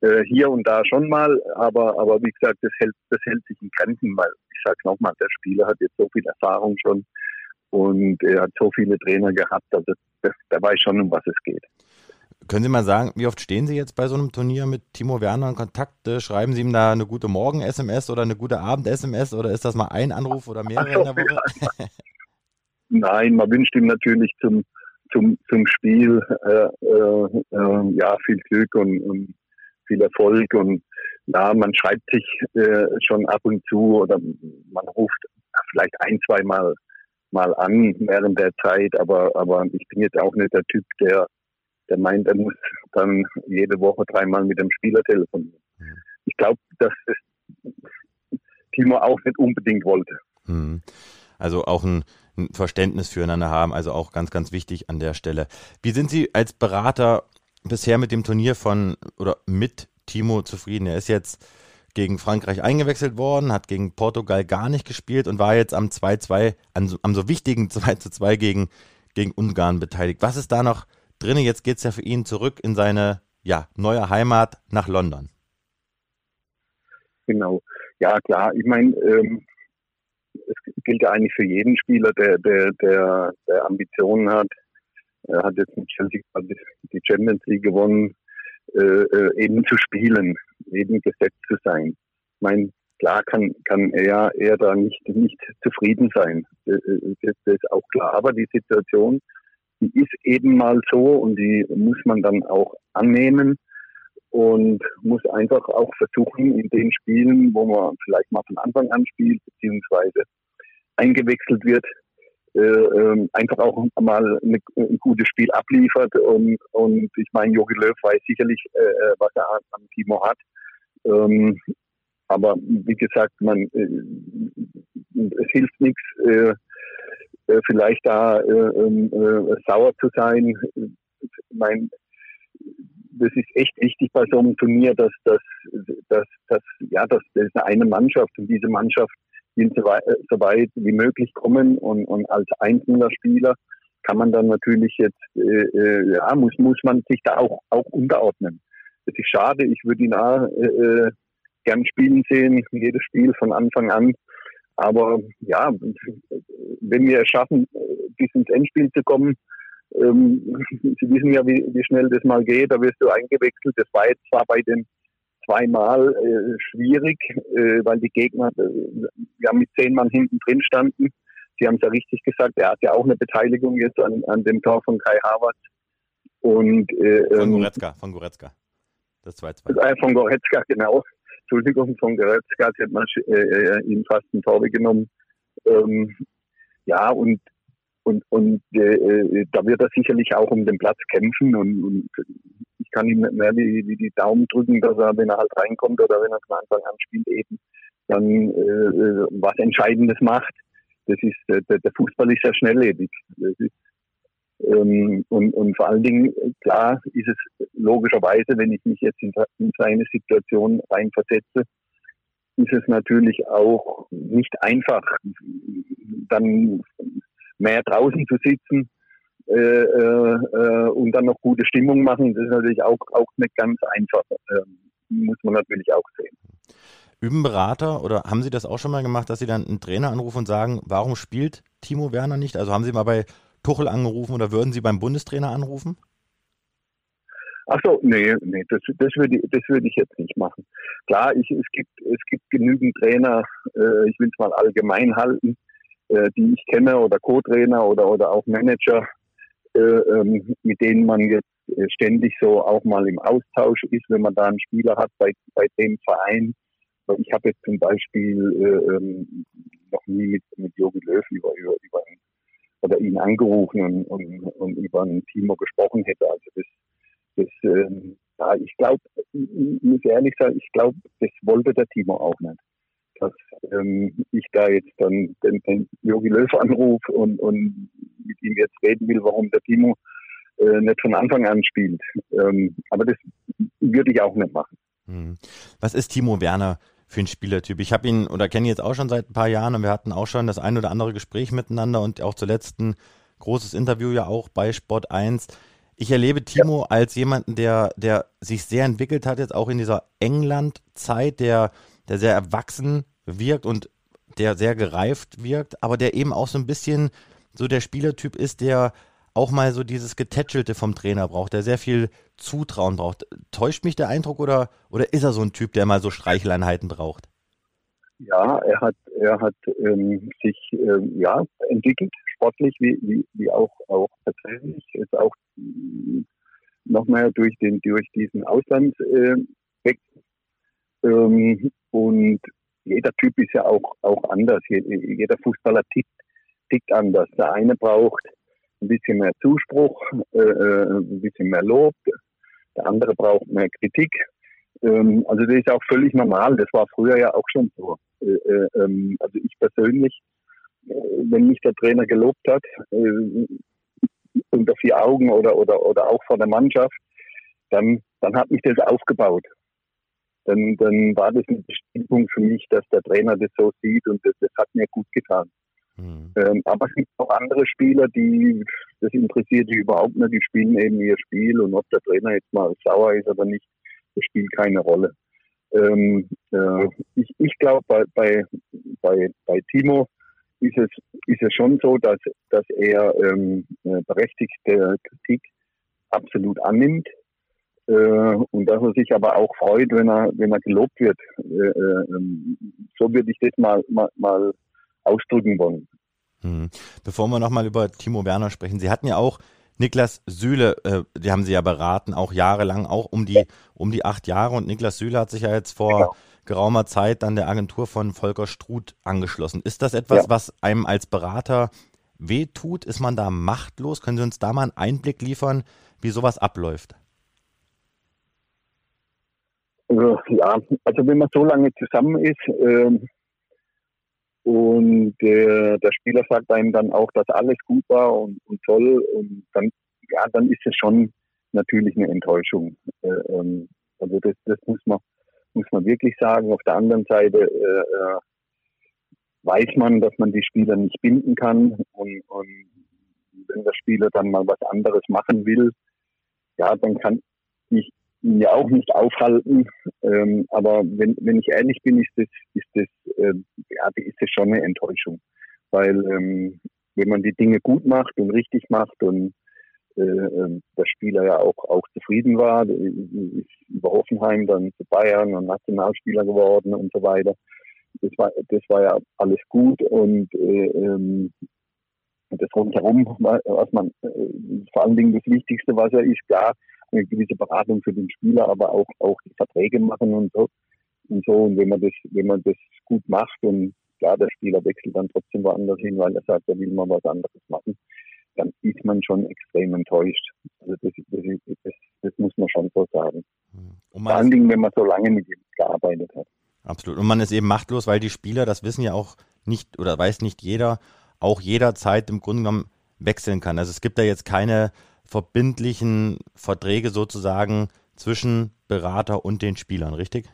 S6: Äh, hier und da schon mal, aber, aber wie gesagt, das hält, das hält sich in Grenzen, weil ich sage nochmal, der Spieler hat jetzt so viel Erfahrung schon und er hat so viele Trainer gehabt, also das, der weiß schon, um was es geht.
S3: Können Sie mal sagen, wie oft stehen Sie jetzt bei so einem Turnier mit Timo Werner in Kontakt? Schreiben Sie ihm da eine gute Morgen-SMS oder eine gute Abend-SMS oder ist das mal ein Anruf oder mehrere in der Woche?
S6: Nein, man wünscht ihm natürlich zum, zum, zum Spiel äh, äh, äh, ja, viel Glück und, und, viel Erfolg und ja, man schreibt sich äh, schon ab und zu oder man ruft vielleicht ein, zwei Mal an während der Zeit, aber, aber ich bin jetzt auch nicht der Typ, der der meint, er muss dann jede Woche dreimal mit dem Spieler telefonieren. Mhm. Ich glaube, dass das Timo auch nicht unbedingt wollte.
S3: Mhm. Also auch ein, ein, Verständnis füreinander haben, also auch ganz, ganz wichtig an der Stelle. Wie sind Sie als Berater bisher mit dem Turnier von oder mit Timo zufrieden? Er ist jetzt gegen Frankreich eingewechselt worden, hat gegen Portugal gar nicht gespielt und war jetzt am 2-2, am so wichtigen 2-2 gegen, gegen Ungarn beteiligt. Was ist da noch drin. Jetzt geht es ja für ihn zurück in seine ja, neue Heimat nach London.
S6: Genau. Ja, klar. Ich meine, ähm, es gilt ja eigentlich für jeden Spieler, der, der, der, der Ambitionen hat. Er hat jetzt mit Chelsea die Champions League gewonnen, eben zu spielen, eben gesetzt zu sein. Ich meine, klar kann, kann er, er da nicht, nicht zufrieden sein. Das, das ist auch klar. Aber die Situation die ist eben mal so und die muss man dann auch annehmen und muss einfach auch versuchen, in den Spielen, wo man vielleicht mal von Anfang an spielt, beziehungsweise eingewechselt wird, äh, ähm, einfach auch mal eine, ein gutes Spiel abliefert. Und, und ich meine, Jogi Löw weiß sicherlich, äh, äh was er am Timo hat. Ähm, aber wie gesagt, man, äh, es hilft nichts, äh, äh, vielleicht da äh, ähm, äh, sauer zu sein. Ich meine, das ist echt wichtig bei so einem Turnier, dass, dass, dass, dass ja, dass das eine Mannschaft und diese Mannschaft will so weit, so weit wie möglich kommen und, und als einzelner Spieler kann man dann natürlich jetzt, äh, äh, ja, muss, muss man sich da auch, auch unterordnen. Das ist schade, ich würde ihn auch äh, gern spielen sehen, jedes Spiel von Anfang an. Aber ja, wenn wir es schaffen, bis ins Endspiel zu kommen, ähm, Sie wissen ja, wie, wie schnell das mal geht, da wirst du eingewechselt. Das war jetzt zwar bei den zweimal äh, schwierig, äh, weil die Gegner äh, ja mit zehn Mann hinten drin standen. Sie haben es ja richtig gesagt, er hat ja auch eine Beteiligung jetzt an, an dem Tor von Kai Havertz. Und, äh,
S3: von
S6: ähm,
S3: Goretzka, von Goretzka. Das 2-2.
S6: Äh, von Goretzka, genau. Entschuldigung, von Goretzka, jetzt hat man äh, ihm fast ein Tor genommen. Ähm, ja, und und, und äh, äh, da wird er sicherlich auch um den Platz kämpfen und, und kann ihm nicht mehr wie, wie die Daumen drücken, dass er, wenn er halt reinkommt oder wenn er von Anfang an spielt, eben dann äh, äh was Entscheidendes macht. Das ist äh, der, der Fußball ist ja schnelllebig. Ist, ähm, und, und vor allen Dingen, klar ist es logischerweise, wenn ich mich jetzt in, in seine Situation reinversetze, ist es natürlich auch nicht einfach, dann mehr draußen zu sitzen äh, äh, und dann noch gute Stimmung machen, das ist natürlich auch, auch nicht ganz einfach. Ähm, muss man natürlich auch sehen.
S3: Üben Berater oder haben Sie das auch schon mal gemacht, dass Sie dann einen Trainer anrufen und sagen, warum spielt Timo Werner nicht? Also haben Sie mal bei Tuchel angerufen oder würden Sie beim Bundestrainer anrufen?
S6: Ach so, nee, nee, das, das würde das würde ich jetzt nicht machen. Klar, ich, es gibt es gibt genügend Trainer, äh, ich will es mal allgemein halten, äh, die ich kenne oder Co-Trainer oder, oder auch Manager, mit denen man jetzt äh, ständig so auch mal im Austausch ist, wenn man da einen Spieler hat bei, bei dem Verein. Ich habe jetzt zum Beispiel äh, ähm, noch nie mit, mit Jogi Löw über, über, über oder ihn angerufen und, und, und über ein Timo gesprochen hätte. Also das, das ähm, ja, ich glaube, muss ehrlich sagen, ich glaube, das wollte der Timo auch nicht dass ähm, ich da jetzt dann den, den Jogi Löw anrufe und, und mit ihm jetzt reden will, warum der Timo äh, nicht von Anfang an spielt. Ähm, aber das würde ich auch nicht machen.
S3: Hm. Was ist Timo Werner für ein Spielertyp? Ich habe ihn oder kenne ihn jetzt auch schon seit ein paar Jahren und wir hatten auch schon das ein oder andere Gespräch miteinander und auch zuletzt ein großes Interview ja auch bei Sport 1. Ich erlebe Timo ja. als jemanden, der, der sich sehr entwickelt hat, jetzt auch in dieser England-Zeit, der der sehr erwachsen wirkt und der sehr gereift wirkt, aber der eben auch so ein bisschen so der Spielertyp ist, der auch mal so dieses Getätschelte vom Trainer braucht, der sehr viel Zutrauen braucht. Täuscht mich der Eindruck oder, oder ist er so ein Typ, der mal so Streicheleinheiten braucht?
S6: Ja, er hat, er hat ähm, sich ähm, ja, entwickelt, sportlich wie, wie, wie auch, auch tatsächlich. Jetzt auch ähm, nochmal durch, durch diesen Auslandswechsel. Äh, ähm, und jeder Typ ist ja auch, auch anders. Jeder Fußballer tickt, tickt anders. Der eine braucht ein bisschen mehr Zuspruch, äh, äh, ein bisschen mehr Lob. Der andere braucht mehr Kritik. Ähm, also das ist auch völlig normal. Das war früher ja auch schon so. Äh, äh, ähm, also ich persönlich, äh, wenn mich der Trainer gelobt hat, äh, unter vier Augen oder, oder, oder auch vor der Mannschaft, dann, dann hat mich das aufgebaut dann, dann war das eine Bestimmung für mich, dass der Trainer das so sieht und das, das hat mir gut getan. Mhm. Ähm, aber es gibt auch andere Spieler, die, das interessiert die überhaupt nicht, die spielen eben ihr Spiel und ob der Trainer jetzt mal sauer ist oder nicht, das spielt keine Rolle. Ähm, äh, ich ich glaube, bei, bei, bei, bei Timo ist es, ist es schon so, dass, dass er ähm, äh, berechtigte Kritik absolut annimmt und dass er sich aber auch freut, wenn er, wenn er gelobt wird. Äh, äh, ähm, so würde ich das mal, mal, mal ausdrücken wollen.
S3: Hm. Bevor wir nochmal über Timo Werner sprechen, Sie hatten ja auch Niklas Süle, äh, die haben Sie ja beraten, auch jahrelang, auch um die, um die acht Jahre. Und Niklas Süle hat sich ja jetzt vor genau. geraumer Zeit dann der Agentur von Volker Struth angeschlossen. Ist das etwas, ja. was einem als Berater wehtut? Ist man da machtlos? Können Sie uns da mal einen Einblick liefern, wie sowas abläuft?
S6: Also, ja, also wenn man so lange zusammen ist ähm, und äh, der Spieler sagt einem dann auch, dass alles gut war und, und toll und dann, ja, dann ist es schon natürlich eine Enttäuschung. Äh, ähm, also das, das muss man muss man wirklich sagen. Auf der anderen Seite äh, äh weiß man, dass man die Spieler nicht binden kann und, und wenn der Spieler dann mal was anderes machen will, ja, dann kann ich ja auch nicht aufhalten. Ähm, aber wenn, wenn ich ehrlich bin, ist das, ist das, äh, ja, ist das schon eine Enttäuschung. Weil ähm, wenn man die Dinge gut macht und richtig macht und äh, ähm, der Spieler ja auch, auch zufrieden war, ist über Hoffenheim dann zu Bayern und Nationalspieler geworden und so weiter. Das war, das war ja alles gut und äh, ähm, das rundherum, was man, äh, vor allen Dingen das Wichtigste, was er ist, klar, eine gewisse Beratung für den Spieler, aber auch, auch die Verträge machen und so. Und so. Und wenn man das, wenn man das gut macht und klar, der Spieler wechselt dann trotzdem woanders hin, weil er sagt, er will mal was anderes machen, dann ist man schon extrem enttäuscht. Also das, das, das, das muss man schon so sagen. Vor allen Dingen, wenn man so lange mit ihm gearbeitet hat.
S7: Absolut. Und man ist eben machtlos, weil die Spieler, das wissen ja auch nicht oder weiß nicht jeder, auch jederzeit im Grunde genommen wechseln kann. Also es gibt da jetzt keine verbindlichen Verträge sozusagen zwischen Berater und den Spielern, richtig?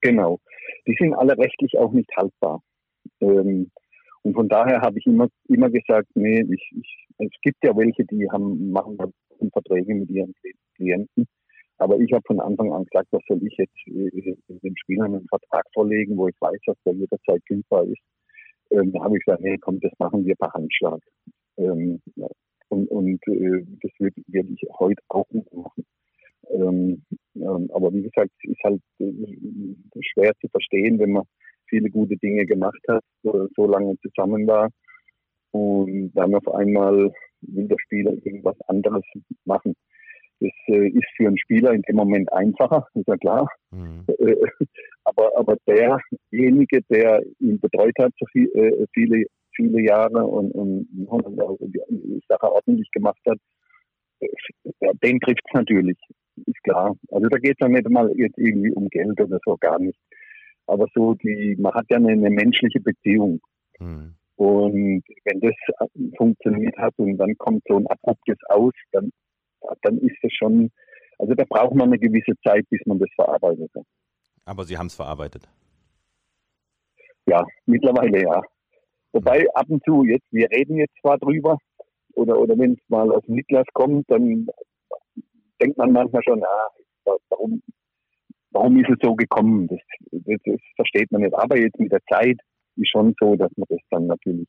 S6: Genau. Die sind alle rechtlich auch nicht haltbar. Ähm, und von daher habe ich immer, immer gesagt, nee, ich, ich, es gibt ja welche, die haben, machen Verträge mit ihren Klienten. Aber ich habe von Anfang an gesagt, was soll ich jetzt äh, den Spielern einen Vertrag vorlegen, wo ich weiß, dass der jederzeit kündbar ist. Ähm, da habe ich gesagt, nee, komm, das machen wir per Handschlag. Ähm, und, äh, das würde werd ich heute auch nicht machen. Ähm, ähm, aber wie gesagt, es ist halt äh, schwer zu verstehen, wenn man viele gute Dinge gemacht hat, so, so lange zusammen war und dann auf einmal will der Spieler irgendwas anderes machen. Das äh, ist für einen Spieler in dem Moment einfacher, ist ja klar. Mhm. Äh, aber, aber derjenige, der ihn betreut hat so viel, äh, viele viele Jahre und, und, und die Sache ordentlich gemacht hat, den trifft es natürlich, ist klar. Also da geht es ja nicht mal jetzt irgendwie um Geld oder so, gar nicht. Aber so, die, man hat ja eine, eine menschliche Beziehung. Mhm. Und wenn das funktioniert hat und dann kommt so ein abruptes Aus, dann, dann ist das schon, also da braucht man eine gewisse Zeit, bis man das verarbeitet hat.
S7: Aber Sie haben es verarbeitet.
S6: Ja, mittlerweile ja. Wobei ab und zu jetzt, wir reden jetzt zwar drüber, oder, oder wenn es mal aus Niklas kommt, dann denkt man manchmal schon, ah, warum, warum ist es so gekommen? Das, das, das, versteht man nicht. Aber jetzt mit der Zeit ist schon so, dass man das dann natürlich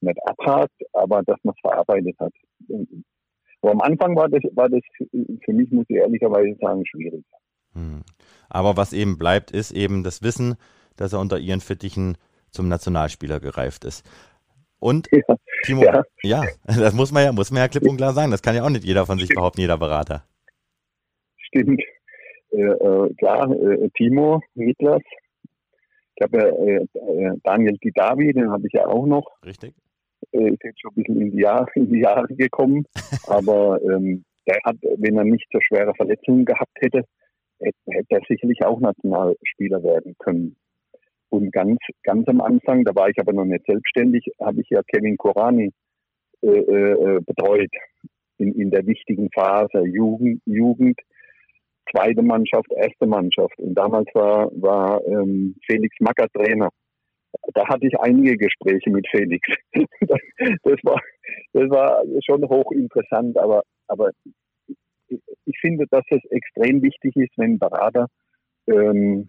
S6: nicht abhakt, aber dass man es verarbeitet hat. Aber am Anfang war das, war das für mich, muss ich ehrlicherweise sagen, schwierig.
S7: Hm. Aber was eben bleibt, ist eben das Wissen, dass er unter ihren Fittichen zum Nationalspieler gereift ist. Und ja, Timo, ja. ja. das muss man ja, muss man ja klipp und klar sagen. Das kann ja auch nicht jeder von sich behaupten, jeder Berater.
S6: Stimmt. Äh, äh, klar, äh, Timo, Niklas. Ich habe ja äh, Daniel Didavi, den habe ich ja auch noch.
S7: Richtig.
S6: Äh, ist jetzt schon ein bisschen in die Jahre, in die Jahre gekommen. Aber ähm, der hat, wenn er nicht so schwere Verletzungen gehabt hätte, hätte, hätte er sicherlich auch Nationalspieler werden können. Und ganz, ganz am Anfang, da war ich aber noch nicht selbstständig, habe ich ja Kevin Korani äh, äh, betreut in, in der wichtigen Phase Jugend, Jugend, zweite Mannschaft, erste Mannschaft. Und damals war, war ähm, Felix Macker Trainer. Da hatte ich einige Gespräche mit Felix. das, war, das war schon hochinteressant, aber, aber ich finde, dass es extrem wichtig ist, wenn Berater ähm,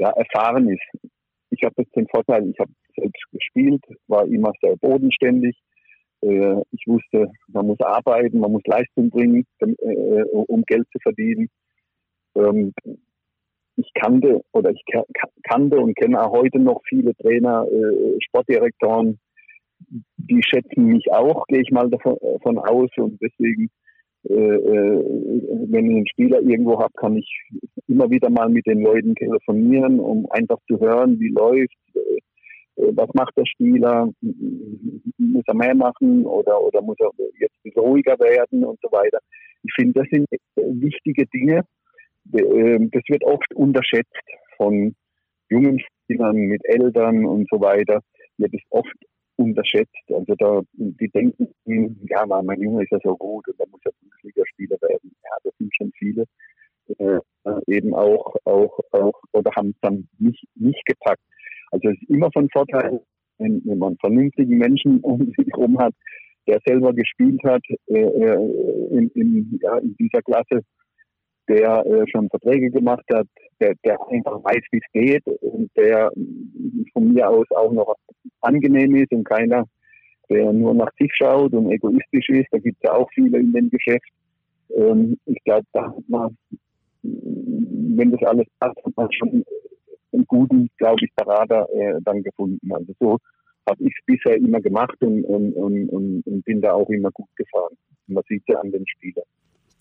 S6: ja, erfahren ist. Ich habe jetzt den Vorteil, ich habe selbst gespielt, war immer sehr bodenständig. Äh, ich wusste, man muss arbeiten, man muss Leistung bringen, äh, um Geld zu verdienen. Ähm, ich kannte oder ich kannte und kenne auch heute noch viele Trainer, äh, Sportdirektoren, die schätzen mich auch, gehe ich mal davon aus und deswegen äh, äh, wenn ich einen Spieler irgendwo habe, kann ich immer wieder mal mit den Leuten telefonieren, um einfach zu hören, wie läuft, äh, was macht der Spieler, muss er mehr machen oder, oder muss er jetzt ruhiger werden und so weiter. Ich finde, das sind wichtige Dinge. Das wird oft unterschätzt von jungen Spielern mit Eltern und so weiter. Wird es oft unterschätzt. Also da, die denken, ja, mein Junge ist ja so gut und da muss ja Bundesligaspieler werden. Ja, das sind schon viele. Äh, eben auch, auch, auch, oder haben es dann nicht, nicht gepackt. Also es ist immer von Vorteil, wenn, wenn man vernünftigen Menschen um sich herum hat, der selber gespielt hat äh, äh, in, in, ja, in dieser Klasse der äh, schon Verträge gemacht hat, der, der einfach weiß, wie es geht und der von mir aus auch noch angenehm ist und keiner, der nur nach sich schaut und egoistisch ist. Da gibt es ja auch viele in dem Geschäft. Ähm, ich glaube, da hat man, wenn das alles passt, hat man schon einen guten, glaube ich, Berater äh, dann gefunden. Also so habe ich es bisher immer gemacht und, und, und, und, bin da auch immer gut gefahren. Man sieht ja an den Spielern.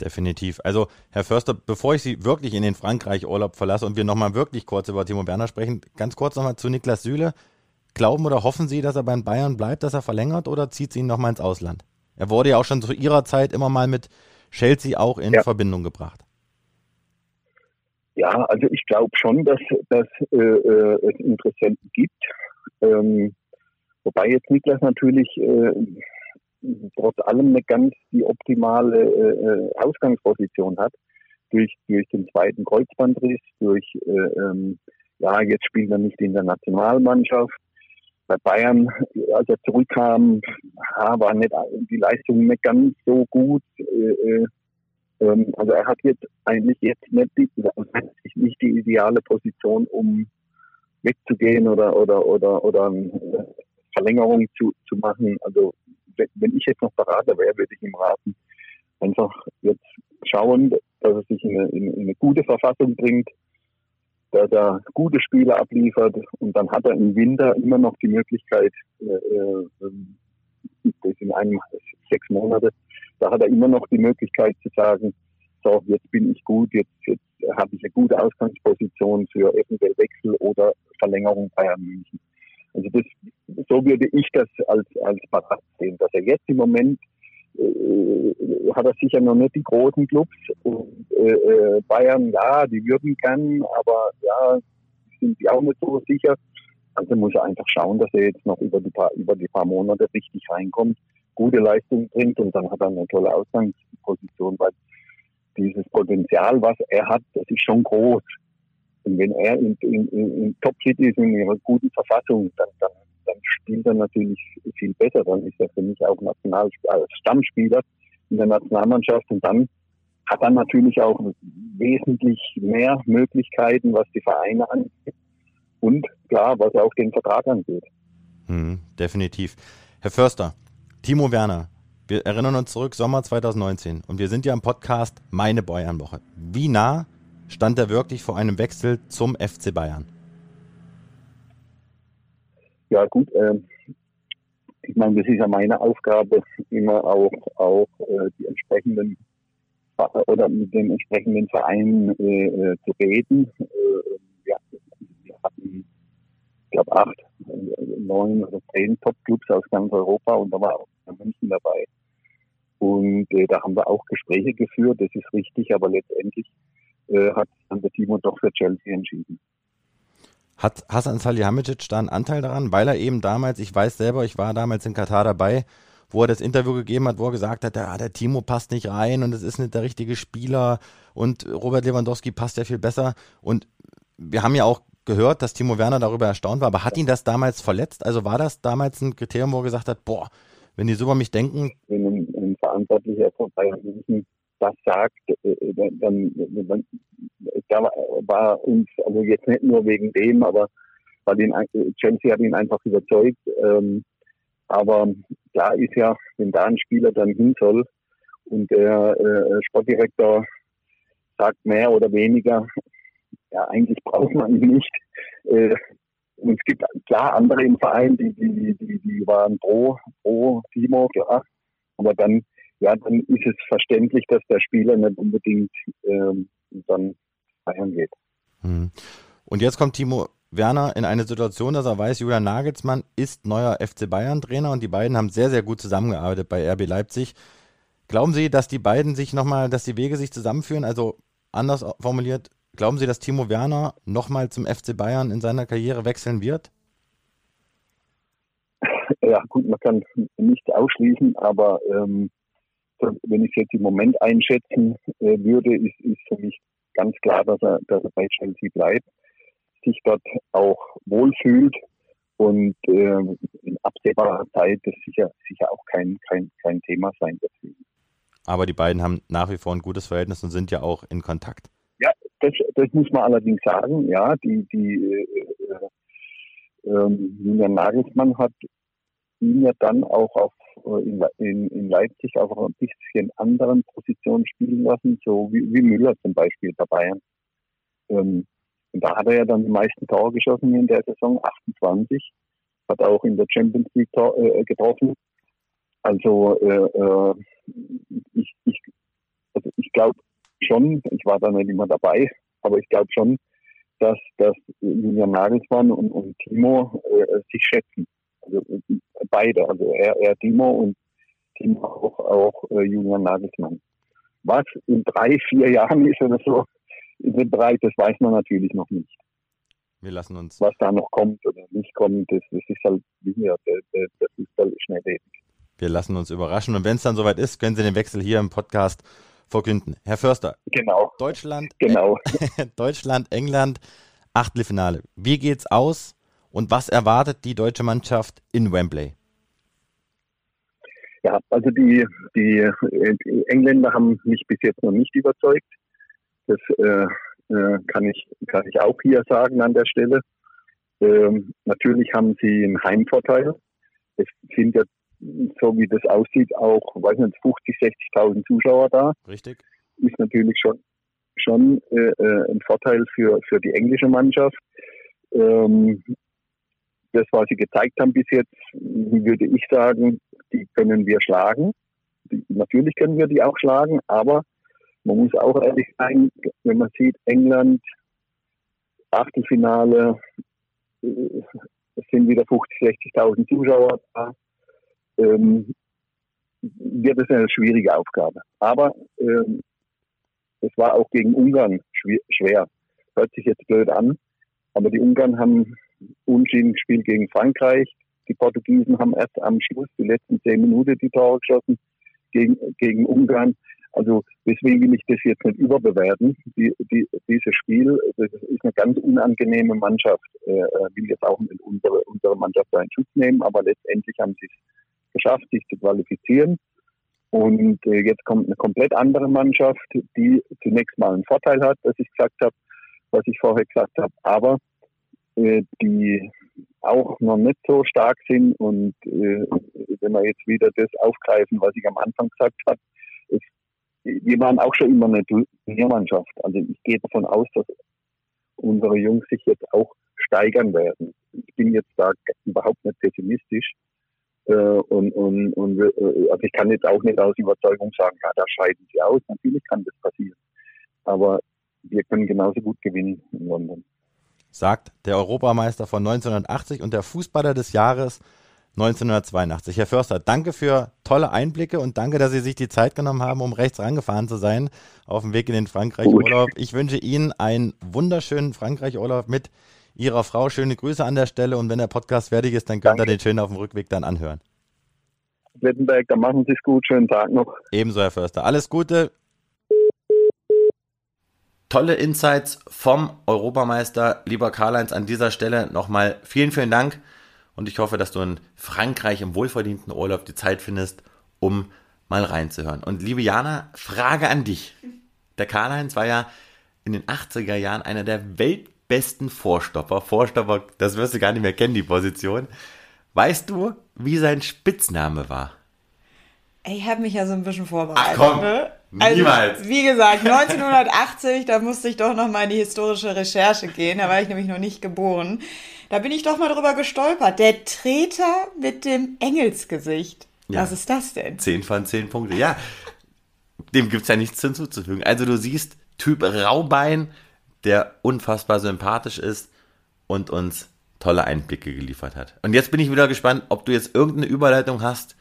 S3: Definitiv. Also, Herr Förster, bevor ich Sie wirklich in den Frankreich-Urlaub verlasse und wir nochmal wirklich kurz über Timo Werner sprechen, ganz kurz nochmal zu Niklas Süle. Glauben oder hoffen Sie, dass er beim Bayern bleibt, dass er verlängert oder zieht Sie ihn nochmal ins Ausland? Er wurde ja auch schon zu Ihrer Zeit immer mal mit Chelsea auch in ja. Verbindung gebracht.
S6: Ja, also ich glaube schon, dass, dass äh, äh, es Interessenten gibt. Ähm, wobei jetzt Niklas natürlich äh, trotz allem nicht ganz die optimale äh, Ausgangsposition hat. Durch, durch den zweiten Kreuzbandriss, durch, äh, ähm, ja, jetzt spielt er nicht in der Nationalmannschaft. Bei Bayern, als er zurückkam, war nicht, die Leistung nicht ganz so gut. Äh, äh ähm, also er hat jetzt eigentlich jetzt nicht die, nicht die ideale Position, um wegzugehen oder, oder, oder, oder eine Verlängerung zu, zu machen. Also wenn ich jetzt noch Berater wäre, würde ich ihm raten, einfach jetzt schauen, dass er sich in eine, in eine gute Verfassung bringt, dass er gute Spiele abliefert und dann hat er im Winter immer noch die Möglichkeit, äh, äh, das in einem sechs Monate, da hat er immer noch die Möglichkeit zu sagen, so, jetzt bin ich gut, jetzt, jetzt habe ich eine gute Ausgangsposition für eventuell Wechsel oder Verlängerung Bayern München. Also das, so würde ich das als, als Berater sehen, dass er jetzt im Moment äh, hat er sicher noch nicht die großen Clubs äh, äh Bayern, ja, die würden gern, aber ja, sind die auch nicht so sicher. Also muss er einfach schauen, dass er jetzt noch über die paar, über die paar Monate richtig reinkommt, gute Leistung bringt und dann hat er eine tolle Ausgangsposition, weil dieses Potenzial, was er hat, das ist schon groß. Und wenn er in, in, in Top-Fit ist, in einer guten Verfassung, dann, dann, dann spielt er natürlich viel besser. Dann ist er für mich auch National Stammspieler in der Nationalmannschaft. Und dann hat er natürlich auch wesentlich mehr Möglichkeiten, was die Vereine angeht. Und klar, was auch den Vertrag angeht.
S3: Hm, definitiv. Herr Förster, Timo Werner, wir erinnern uns zurück, Sommer 2019. Und wir sind ja im Podcast Meine Bayernwoche. Wie nah stand er wirklich vor einem Wechsel zum FC Bayern?
S6: Ja gut, äh, ich meine, das ist ja meine Aufgabe, immer auch, auch äh, die entsprechenden oder mit den entsprechenden Vereinen äh, äh zu reden. Äh, ja, wir hatten, ich glaube, acht, neun oder zehn Top-Clubs aus ganz Europa und da war auch München dabei. Und äh, da haben wir auch Gespräche geführt, das ist richtig, aber letztendlich äh, hat dann der Timo doch für Chelsea entschieden.
S3: Hat Hassan Salihamidzic da einen Anteil daran, weil er eben damals, ich weiß selber, ich war damals in Katar dabei, wo er das Interview gegeben hat, wo er gesagt hat, ja, der Timo passt nicht rein und es ist nicht der richtige Spieler und Robert Lewandowski passt ja viel besser. Und wir haben ja auch gehört, dass Timo Werner darüber erstaunt war, aber hat ihn das damals verletzt? Also war das damals ein Kriterium, wo er gesagt hat, boah, wenn die so über mich denken.
S6: Wenn ein, ein Verantwortlicher von Bayern München das sagt, äh, äh, dann, dann da war uns, also jetzt nicht nur wegen dem, aber weil ihn, Chelsea hat ihn einfach überzeugt. Ähm, aber da ist ja, wenn da ein Spieler dann hin soll und der äh, Sportdirektor sagt mehr oder weniger, ja, eigentlich braucht man ihn nicht. Äh, und es gibt klar andere im Verein, die, die, die, die waren pro, pro Timo, klar. Aber dann ja, dann ist es verständlich, dass der Spieler nicht unbedingt ähm, dann feiern geht.
S3: Hm. Und jetzt kommt Timo Werner in eine Situation, dass er weiß, Julian Nagelsmann ist neuer FC Bayern Trainer und die beiden haben sehr, sehr gut zusammengearbeitet bei RB Leipzig. Glauben Sie, dass die beiden sich nochmal, dass die Wege sich zusammenführen? Also anders formuliert, glauben Sie, dass Timo Werner nochmal zum FC Bayern in seiner Karriere wechseln wird?
S6: Ja, gut, man kann nichts ausschließen, aber ähm, wenn ich es jetzt im Moment einschätzen äh, würde, ist, ist für mich ganz klar, dass er, dass er bei Chelsea bleibt, sich dort auch wohlfühlt und äh, in absehbarer Zeit das sicher, sicher auch kein, kein, kein Thema sein wird.
S7: aber die beiden haben nach wie vor ein gutes Verhältnis und sind ja auch in Kontakt.
S6: Ja, das, das muss man allerdings sagen. Ja, die, die äh, äh, Julian Nagelsmann hat ihn ja dann auch auf, in, in, in Leipzig auf ein bisschen anderen Positionen spielen lassen, so wie, wie Müller zum Beispiel bei Bayern. Ähm, und da hat er ja dann die meisten Tore geschossen in der Saison, 28, hat auch in der Champions League äh, getroffen. Also äh, äh, ich, ich, also ich glaube schon, ich war da nicht immer dabei, aber ich glaube schon, dass, dass Julian Nagelsmann und, und Timo äh, sich schätzen. Also beide, also er, er Timo und Timo auch, auch äh, Julian Nagelsmann. Was in drei, vier Jahren ist oder so in dem Bereich, das weiß man natürlich noch nicht.
S7: Wir lassen uns.
S6: Was da noch kommt oder nicht kommt, das, das ist halt, wie der, der, der Fußball ist schnelllebig.
S7: Wir lassen uns überraschen und wenn es dann soweit ist, können Sie den Wechsel hier im Podcast verkünden. Herr Förster.
S6: Genau.
S7: Deutschland,
S6: genau.
S7: Deutschland, England, Achtelfinale. Wie geht's aus und was erwartet die deutsche Mannschaft in Wembley?
S6: Ja, also die, die, die Engländer haben mich bis jetzt noch nicht überzeugt. Das äh, äh, kann, ich, kann ich auch hier sagen an der Stelle. Ähm, natürlich haben sie einen Heimvorteil. Es sind ja, so wie das aussieht, auch, weiß nicht, 50, 60.000 Zuschauer da.
S7: Richtig.
S6: Ist natürlich schon, schon äh, äh, ein Vorteil für, für die englische Mannschaft. Ähm, das, was sie gezeigt haben bis jetzt, würde ich sagen, die können wir schlagen. Die, natürlich können wir die auch schlagen, aber man muss auch ehrlich sein, wenn man sieht, England, Achtelfinale, äh, es sind wieder 50, 60.000 Zuschauer da, ähm, wird es eine schwierige Aufgabe. Aber ähm, es war auch gegen Ungarn schwer. Hört sich jetzt blöd an, aber die Ungarn haben unschieden gespielt gegen Frankreich. Die Portugiesen haben erst am Schluss, die letzten zehn Minuten, die Tore geschossen gegen, gegen Ungarn. Also deswegen will ich das jetzt nicht überbewerten. Die, die, dieses Spiel, das ist eine ganz unangenehme Mannschaft. Äh, will jetzt auch nicht unsere, unsere Mannschaft da in Schutz nehmen, aber letztendlich haben sie es geschafft, sich zu qualifizieren. Und äh, jetzt kommt eine komplett andere Mannschaft, die zunächst mal einen Vorteil hat, dass ich gesagt habe, was ich vorher gesagt habe, aber äh, die auch noch nicht so stark sind. Und äh, wenn wir jetzt wieder das aufgreifen, was ich am Anfang gesagt habe, wir waren auch schon immer eine Turniermannschaft. Also ich gehe davon aus, dass unsere Jungs sich jetzt auch steigern werden. Ich bin jetzt da überhaupt nicht pessimistisch. Äh, und, und, und äh, also ich kann jetzt auch nicht aus Überzeugung sagen, ja, da scheiden sie aus. Natürlich kann das passieren. Aber wir können genauso gut gewinnen in London.
S7: Sagt der Europameister von 1980 und der Fußballer des Jahres 1982. Herr Förster, danke für tolle Einblicke und danke, dass Sie sich die Zeit genommen haben, um rechts rangefahren zu sein auf dem Weg in den Frankreich-Urlaub. Ich wünsche Ihnen einen wunderschönen Frankreich-Urlaub mit Ihrer Frau. Schöne Grüße an der Stelle und wenn der Podcast fertig ist, dann könnt ihr den schön auf dem Rückweg dann anhören.
S6: Wittenberg, dann machen Sie es gut. Schönen Tag noch.
S7: Ebenso, Herr Förster. Alles Gute.
S3: Tolle Insights vom Europameister, lieber Karl-Heinz, an dieser Stelle nochmal vielen, vielen Dank. Und ich hoffe, dass du in Frankreich im wohlverdienten Urlaub die Zeit findest, um mal reinzuhören. Und liebe Jana, Frage an dich. Der Karl-Heinz war ja in den 80er Jahren einer der weltbesten Vorstopper. Vorstopper, das wirst du gar nicht mehr kennen, die Position. Weißt du, wie sein Spitzname war?
S2: Ich habe mich ja so ein bisschen vorbereitet.
S3: Ach komm, ne? Also, niemals.
S2: Wie gesagt, 1980, da musste ich doch noch mal in die historische Recherche gehen. Da war ich nämlich noch nicht geboren. Da bin ich doch mal drüber gestolpert. Der Treter mit dem Engelsgesicht. Ja. Was ist das denn?
S3: Zehn von zehn Punkte. Ja, dem gibt es ja nichts hinzuzufügen. Also du siehst Typ Raubein, der unfassbar sympathisch ist und uns tolle Einblicke geliefert hat. Und jetzt bin ich wieder gespannt, ob du jetzt irgendeine Überleitung hast.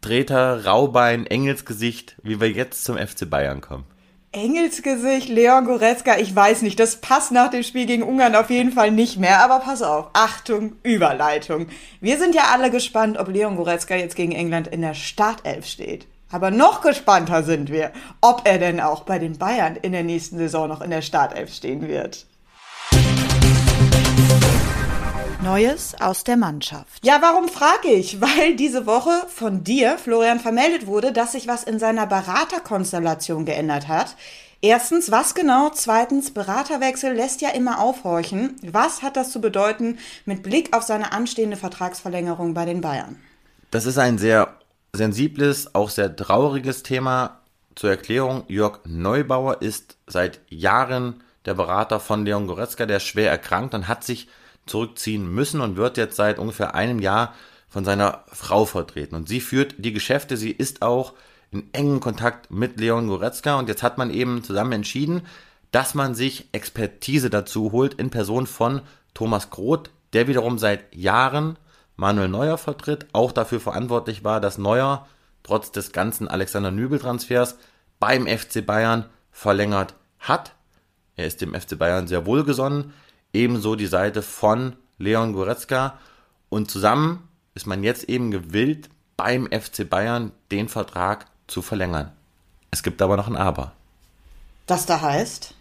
S3: Treter, Raubein, Engelsgesicht, wie wir jetzt zum FC Bayern kommen.
S2: Engelsgesicht, Leon Goretzka, ich weiß nicht, das passt nach dem Spiel gegen Ungarn auf jeden Fall nicht mehr, aber pass auf, Achtung, Überleitung. Wir sind ja alle gespannt, ob Leon Goretzka jetzt gegen England in der Startelf steht. Aber noch gespannter sind wir, ob er denn auch bei den Bayern in der nächsten Saison noch in der Startelf stehen wird.
S8: Neues aus der Mannschaft.
S2: Ja, warum frage ich? Weil diese Woche von dir, Florian, vermeldet wurde, dass sich was in seiner Beraterkonstellation geändert hat. Erstens, was genau? Zweitens, Beraterwechsel lässt ja immer aufhorchen. Was hat das zu bedeuten mit Blick auf seine anstehende Vertragsverlängerung bei den Bayern?
S3: Das ist ein sehr sensibles, auch sehr trauriges Thema. Zur Erklärung, Jörg Neubauer ist seit Jahren der Berater von Leon Goretzka, der schwer erkrankt und hat sich zurückziehen müssen und wird jetzt seit ungefähr einem Jahr von seiner Frau vertreten. Und sie führt die Geschäfte, sie ist auch in engen Kontakt mit Leon Goretzka und jetzt hat man eben zusammen entschieden, dass man sich Expertise dazu holt in Person von Thomas Groth, der wiederum seit Jahren Manuel Neuer vertritt, auch dafür verantwortlich war, dass Neuer trotz des ganzen Alexander Nübel Transfers beim FC Bayern verlängert hat. Er ist dem FC Bayern sehr wohlgesonnen, ebenso die Seite von Leon Goretzka und zusammen ist man jetzt eben gewillt, beim FC Bayern den Vertrag zu verlängern. Es gibt aber noch ein Aber.
S2: Das da heißt?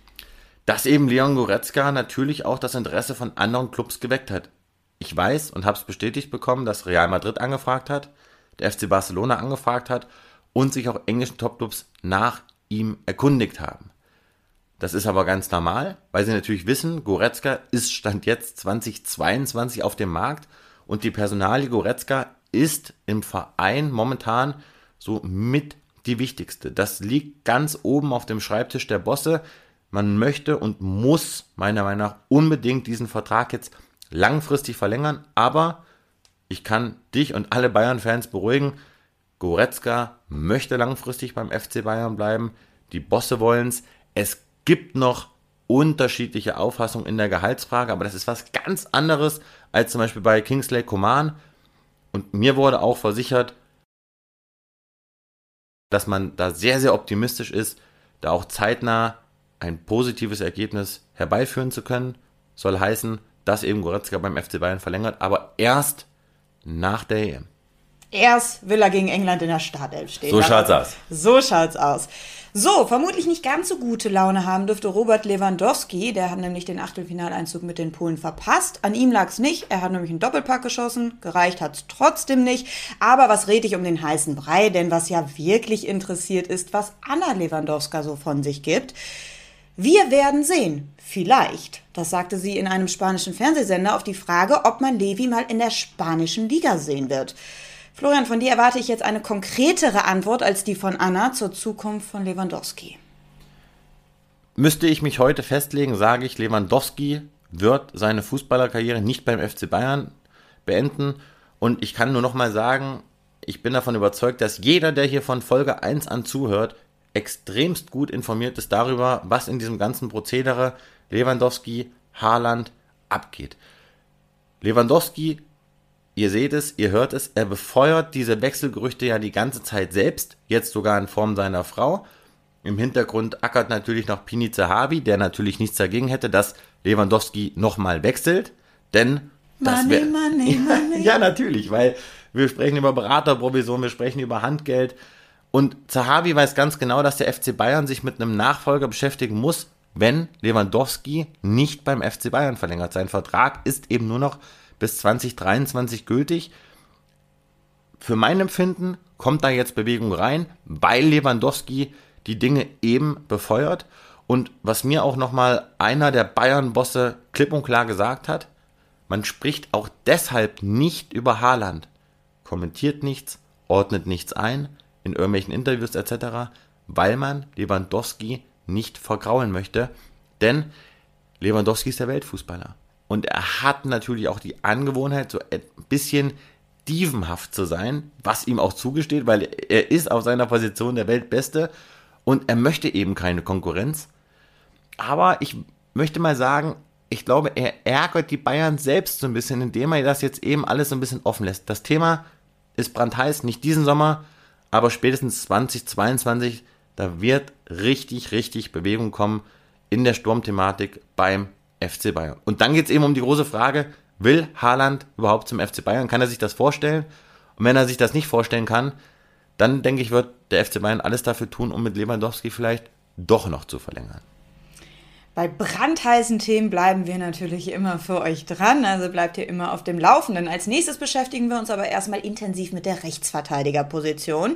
S3: Dass eben Leon Goretzka natürlich auch das Interesse von anderen Clubs geweckt hat. Ich weiß und habe es bestätigt bekommen, dass Real Madrid angefragt hat, der FC Barcelona angefragt hat und sich auch englische Topclubs nach ihm erkundigt haben. Das ist aber ganz normal, weil sie natürlich wissen, Goretzka ist Stand jetzt 2022 auf dem Markt und die Personalie Goretzka ist im Verein momentan so mit die wichtigste. Das liegt ganz oben auf dem Schreibtisch der Bosse. Man möchte und muss meiner Meinung nach unbedingt diesen Vertrag jetzt langfristig verlängern, aber ich kann dich und alle Bayern-Fans beruhigen. Goretzka möchte langfristig beim FC Bayern bleiben. Die Bosse wollen es. Es gibt noch unterschiedliche Auffassungen in der Gehaltsfrage, aber das ist was ganz anderes als zum Beispiel bei Kingsley Coman. Und mir wurde auch versichert, dass man da sehr, sehr optimistisch ist, da auch zeitnah ein positives Ergebnis herbeiführen zu können. Soll heißen, dass eben Goretzka beim FC Bayern verlängert, aber erst nach der EM.
S2: Erst will er gegen England in der Startelf stehen.
S3: So schaut's aus.
S2: So schaut's aus. So, vermutlich nicht ganz so gute Laune haben dürfte Robert Lewandowski. Der hat nämlich den Achtelfinaleinzug mit den Polen verpasst. An ihm lag's nicht. Er hat nämlich einen Doppelpack geschossen. Gereicht hat's trotzdem nicht. Aber was rede ich um den heißen Brei? Denn was ja wirklich interessiert ist, was Anna Lewandowska so von sich gibt. Wir werden sehen. Vielleicht. Das sagte sie in einem spanischen Fernsehsender auf die Frage, ob man Levi mal in der spanischen Liga sehen wird. Florian, von dir erwarte ich jetzt eine konkretere Antwort als die von Anna zur Zukunft von Lewandowski.
S3: Müsste ich mich heute festlegen, sage ich, Lewandowski wird seine Fußballerkarriere nicht beim FC Bayern beenden. Und ich kann nur noch mal sagen, ich bin davon überzeugt, dass jeder, der hier von Folge 1 an zuhört, extremst gut informiert ist darüber, was in diesem ganzen Prozedere Lewandowski, Haaland abgeht. Lewandowski Ihr seht es, ihr hört es, er befeuert diese Wechselgerüchte ja die ganze Zeit selbst, jetzt sogar in Form seiner Frau. Im Hintergrund ackert natürlich noch Pini Zahavi, der natürlich nichts dagegen hätte, dass Lewandowski nochmal wechselt, denn das
S2: wäre... Money, money.
S3: ja, natürlich, weil wir sprechen über Beraterprovision, wir sprechen über Handgeld und Zahavi weiß ganz genau, dass der FC Bayern sich mit einem Nachfolger beschäftigen muss, wenn Lewandowski nicht beim FC Bayern verlängert. Sein Vertrag ist eben nur noch bis 2023 gültig. Für mein Empfinden kommt da jetzt Bewegung rein, weil Lewandowski die Dinge eben befeuert. Und was mir auch nochmal einer der Bayern-Bosse klipp und klar gesagt hat, man spricht auch deshalb nicht über Haaland, kommentiert nichts, ordnet nichts ein, in irgendwelchen Interviews etc., weil man Lewandowski nicht vergraulen möchte. Denn Lewandowski ist der Weltfußballer. Und er hat natürlich auch die Angewohnheit, so ein bisschen dievenhaft zu sein, was ihm auch zugesteht, weil er ist auf seiner Position der Weltbeste und er möchte eben keine Konkurrenz. Aber ich möchte mal sagen, ich glaube, er ärgert die Bayern selbst so ein bisschen, indem er das jetzt eben alles so ein bisschen offen lässt. Das Thema ist brandheiß, nicht diesen Sommer, aber spätestens 2022, da wird richtig, richtig Bewegung kommen in der Sturmthematik beim FC Bayern. Und dann geht es eben um die große Frage, will Haaland überhaupt zum FC Bayern? Kann er sich das vorstellen? Und wenn er sich das nicht vorstellen kann, dann denke ich, wird der FC Bayern alles dafür tun, um mit Lewandowski vielleicht doch noch zu verlängern.
S2: Bei brandheißen Themen bleiben wir natürlich immer für euch dran, also bleibt ihr immer auf dem Laufenden. Als nächstes beschäftigen wir uns aber erstmal intensiv mit der Rechtsverteidigerposition.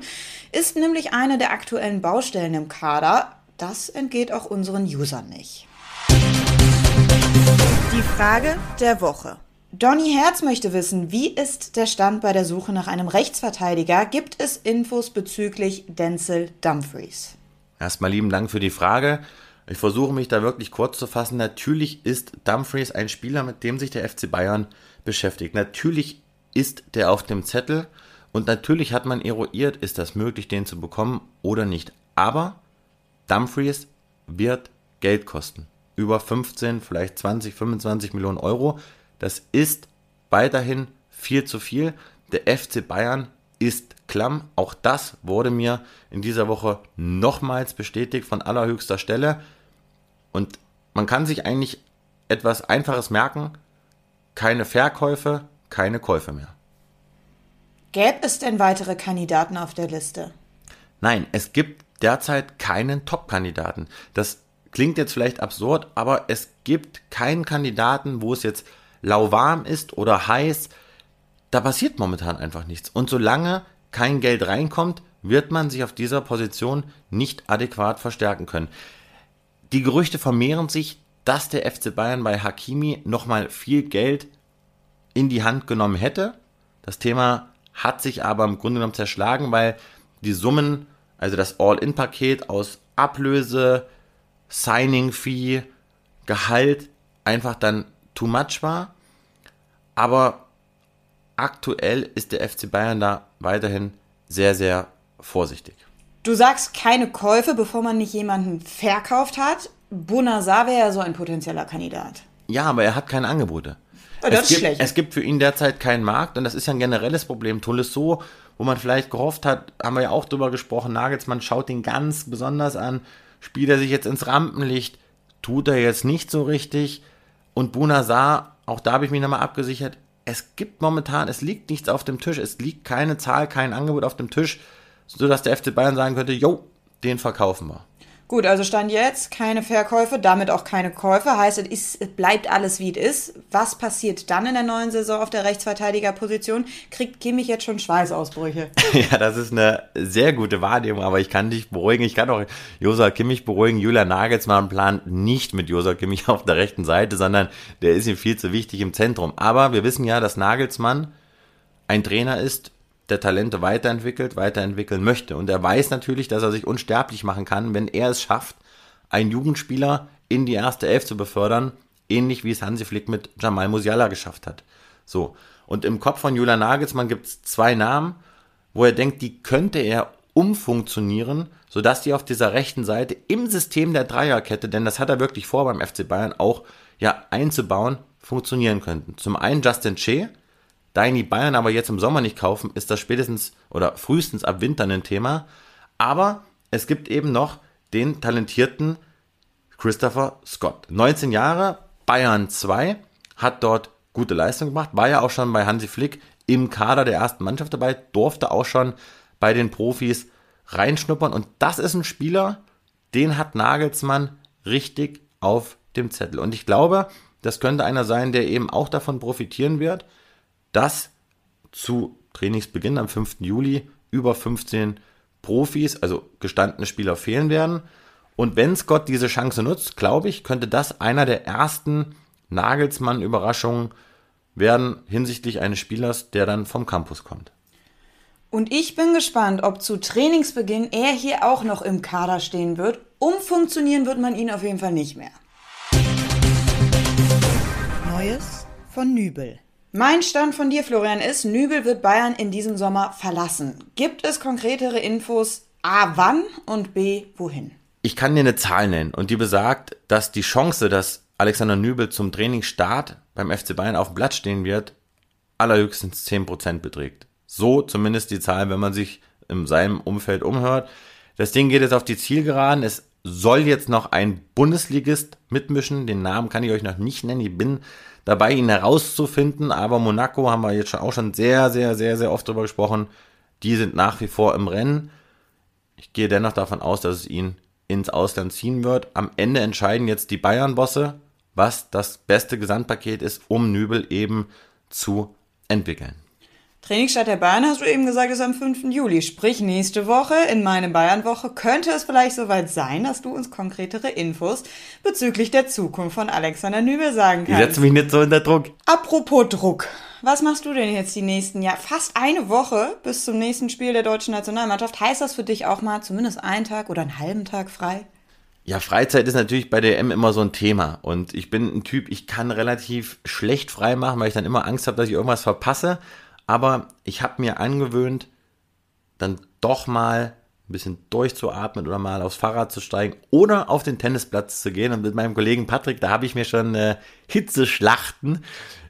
S2: Ist nämlich eine der aktuellen Baustellen im Kader. Das entgeht auch unseren Usern nicht. Die Frage der Woche. Donny Herz möchte wissen, wie ist der Stand bei der Suche nach einem Rechtsverteidiger? Gibt es Infos bezüglich Denzel Dumfries?
S3: Erstmal lieben Dank für die Frage. Ich versuche mich da wirklich kurz zu fassen. Natürlich ist Dumfries ein Spieler, mit dem sich der FC Bayern beschäftigt. Natürlich ist der auf dem Zettel und natürlich hat man eruiert, ist das möglich, den zu bekommen oder nicht. Aber Dumfries wird Geld kosten. Über 15, vielleicht 20, 25 Millionen Euro. Das ist weiterhin viel zu viel. Der FC Bayern ist klamm. Auch das wurde mir in dieser Woche nochmals bestätigt von allerhöchster Stelle. Und man kann sich eigentlich etwas Einfaches merken. Keine Verkäufe, keine Käufe mehr.
S2: Gäbe es denn weitere Kandidaten auf der Liste?
S3: Nein, es gibt derzeit keinen Top-Kandidaten. Das klingt jetzt vielleicht absurd, aber es gibt keinen Kandidaten, wo es jetzt lauwarm ist oder heiß. Da passiert momentan einfach nichts. Und solange kein Geld reinkommt, wird man sich auf dieser Position nicht adäquat verstärken können. Die Gerüchte vermehren sich, dass der FC Bayern bei Hakimi nochmal viel Geld in die Hand genommen hätte. Das Thema hat sich aber im Grunde genommen zerschlagen, weil die Summen, also das All-In-Paket aus Ablöse, Signing-Fee, Gehalt einfach dann too much war. Aber aktuell ist der FC Bayern da weiterhin sehr, sehr vorsichtig.
S2: Du sagst keine Käufe, bevor man nicht jemanden verkauft hat. Bonazar wäre ja so ein potenzieller Kandidat.
S3: Ja, aber er hat keine Angebote.
S2: Das
S3: es,
S2: ist
S3: gibt,
S2: schlecht.
S3: es gibt für ihn derzeit keinen Markt und das ist ja ein generelles Problem. Tolisso, wo man vielleicht gehofft hat, haben wir ja auch drüber gesprochen, Nagelsmann schaut ihn ganz besonders an, spielt er sich jetzt ins Rampenlicht, tut er jetzt nicht so richtig. Und Bunazar, auch da habe ich mich nochmal abgesichert, es gibt momentan, es liegt nichts auf dem Tisch, es liegt keine Zahl, kein Angebot auf dem Tisch, sodass der FC Bayern sagen könnte, jo, den verkaufen wir.
S2: Gut, also stand jetzt keine Verkäufe, damit auch keine Käufe. Heißt, es, bleibt alles wie es ist. Was passiert dann in der neuen Saison auf der Rechtsverteidigerposition? Kriegt Kimmich jetzt schon Schweißausbrüche?
S3: Ja, das ist eine sehr gute Wahrnehmung, aber ich kann dich beruhigen. Ich kann auch Josa Kimmich beruhigen. Julian Nagelsmann plant nicht mit Josa Kimmich auf der rechten Seite, sondern der ist ihm viel zu wichtig im Zentrum. Aber wir wissen ja, dass Nagelsmann ein Trainer ist, der Talente weiterentwickelt, weiterentwickeln möchte. Und er weiß natürlich, dass er sich unsterblich machen kann, wenn er es schafft, einen Jugendspieler in die erste Elf zu befördern, ähnlich wie es Hansi Flick mit Jamal Musiala geschafft hat. So. Und im Kopf von Julian Nagelsmann gibt es zwei Namen, wo er denkt, die könnte er umfunktionieren, sodass die auf dieser rechten Seite im System der Dreierkette, denn das hat er wirklich vor beim FC Bayern auch ja einzubauen, funktionieren könnten. Zum einen Justin Che, die Bayern aber jetzt im Sommer nicht kaufen, ist das spätestens oder frühestens ab Winter ein Thema. Aber es gibt eben noch den talentierten Christopher Scott. 19 Jahre, Bayern 2, hat dort gute Leistung gemacht, war ja auch schon bei Hansi Flick im Kader der ersten Mannschaft dabei, durfte auch schon bei den Profis reinschnuppern. Und das ist ein Spieler, den hat Nagelsmann richtig auf dem Zettel. Und ich glaube, das könnte einer sein, der eben auch davon profitieren wird, dass zu Trainingsbeginn am 5. Juli über 15 Profis, also gestandene Spieler fehlen werden. Und wenn Scott diese Chance nutzt, glaube ich, könnte das einer der ersten Nagelsmann-Überraschungen werden hinsichtlich eines Spielers, der dann vom Campus kommt.
S2: Und ich bin gespannt, ob zu Trainingsbeginn er hier auch noch im Kader stehen wird. Umfunktionieren wird man ihn auf jeden Fall nicht mehr. Neues von Nübel. Mein Stand von dir, Florian, ist, Nübel wird Bayern in diesem Sommer verlassen. Gibt es konkretere Infos A, wann und B, wohin?
S3: Ich kann dir eine Zahl nennen und die besagt, dass die Chance, dass Alexander Nübel zum Trainingsstart beim FC Bayern auf dem Platz stehen wird, allerhöchstens 10% beträgt. So zumindest die Zahl, wenn man sich in seinem Umfeld umhört. Das Ding geht jetzt auf die Zielgeraden. Es soll jetzt noch ein Bundesligist mitmischen. Den Namen kann ich euch noch nicht nennen. Ich bin dabei, ihn herauszufinden. Aber Monaco haben wir jetzt auch schon sehr, sehr, sehr, sehr oft darüber gesprochen. Die sind nach wie vor im Rennen. Ich gehe dennoch davon aus, dass es ihn ins Ausland ziehen wird. Am Ende entscheiden jetzt die Bayern-Bosse, was das beste Gesamtpaket ist, um Nübel eben zu entwickeln.
S2: Trainingsstart der Bayern, hast du eben gesagt, ist am 5. Juli. Sprich, nächste Woche in meine Bayern-Woche könnte es vielleicht soweit sein, dass du uns konkretere Infos bezüglich der Zukunft von Alexander Nübel sagen
S3: Ich
S2: kannst.
S3: setze mich nicht so unter Druck.
S2: Apropos Druck. Was machst du denn jetzt die nächsten Jahre? Fast eine Woche bis zum nächsten Spiel der deutschen Nationalmannschaft. Heißt das für dich auch mal zumindest einen Tag oder einen halben Tag frei?
S3: Ja, Freizeit ist natürlich bei der M immer so ein Thema. Und ich bin ein Typ, ich kann relativ schlecht frei machen, weil ich dann immer Angst habe, dass ich irgendwas verpasse. Aber ich habe mir angewöhnt, dann doch mal ein bisschen durchzuatmen oder mal aufs Fahrrad zu steigen oder auf den Tennisplatz zu gehen. Und mit meinem Kollegen Patrick, da habe ich mir schon äh, Hitzeschlachten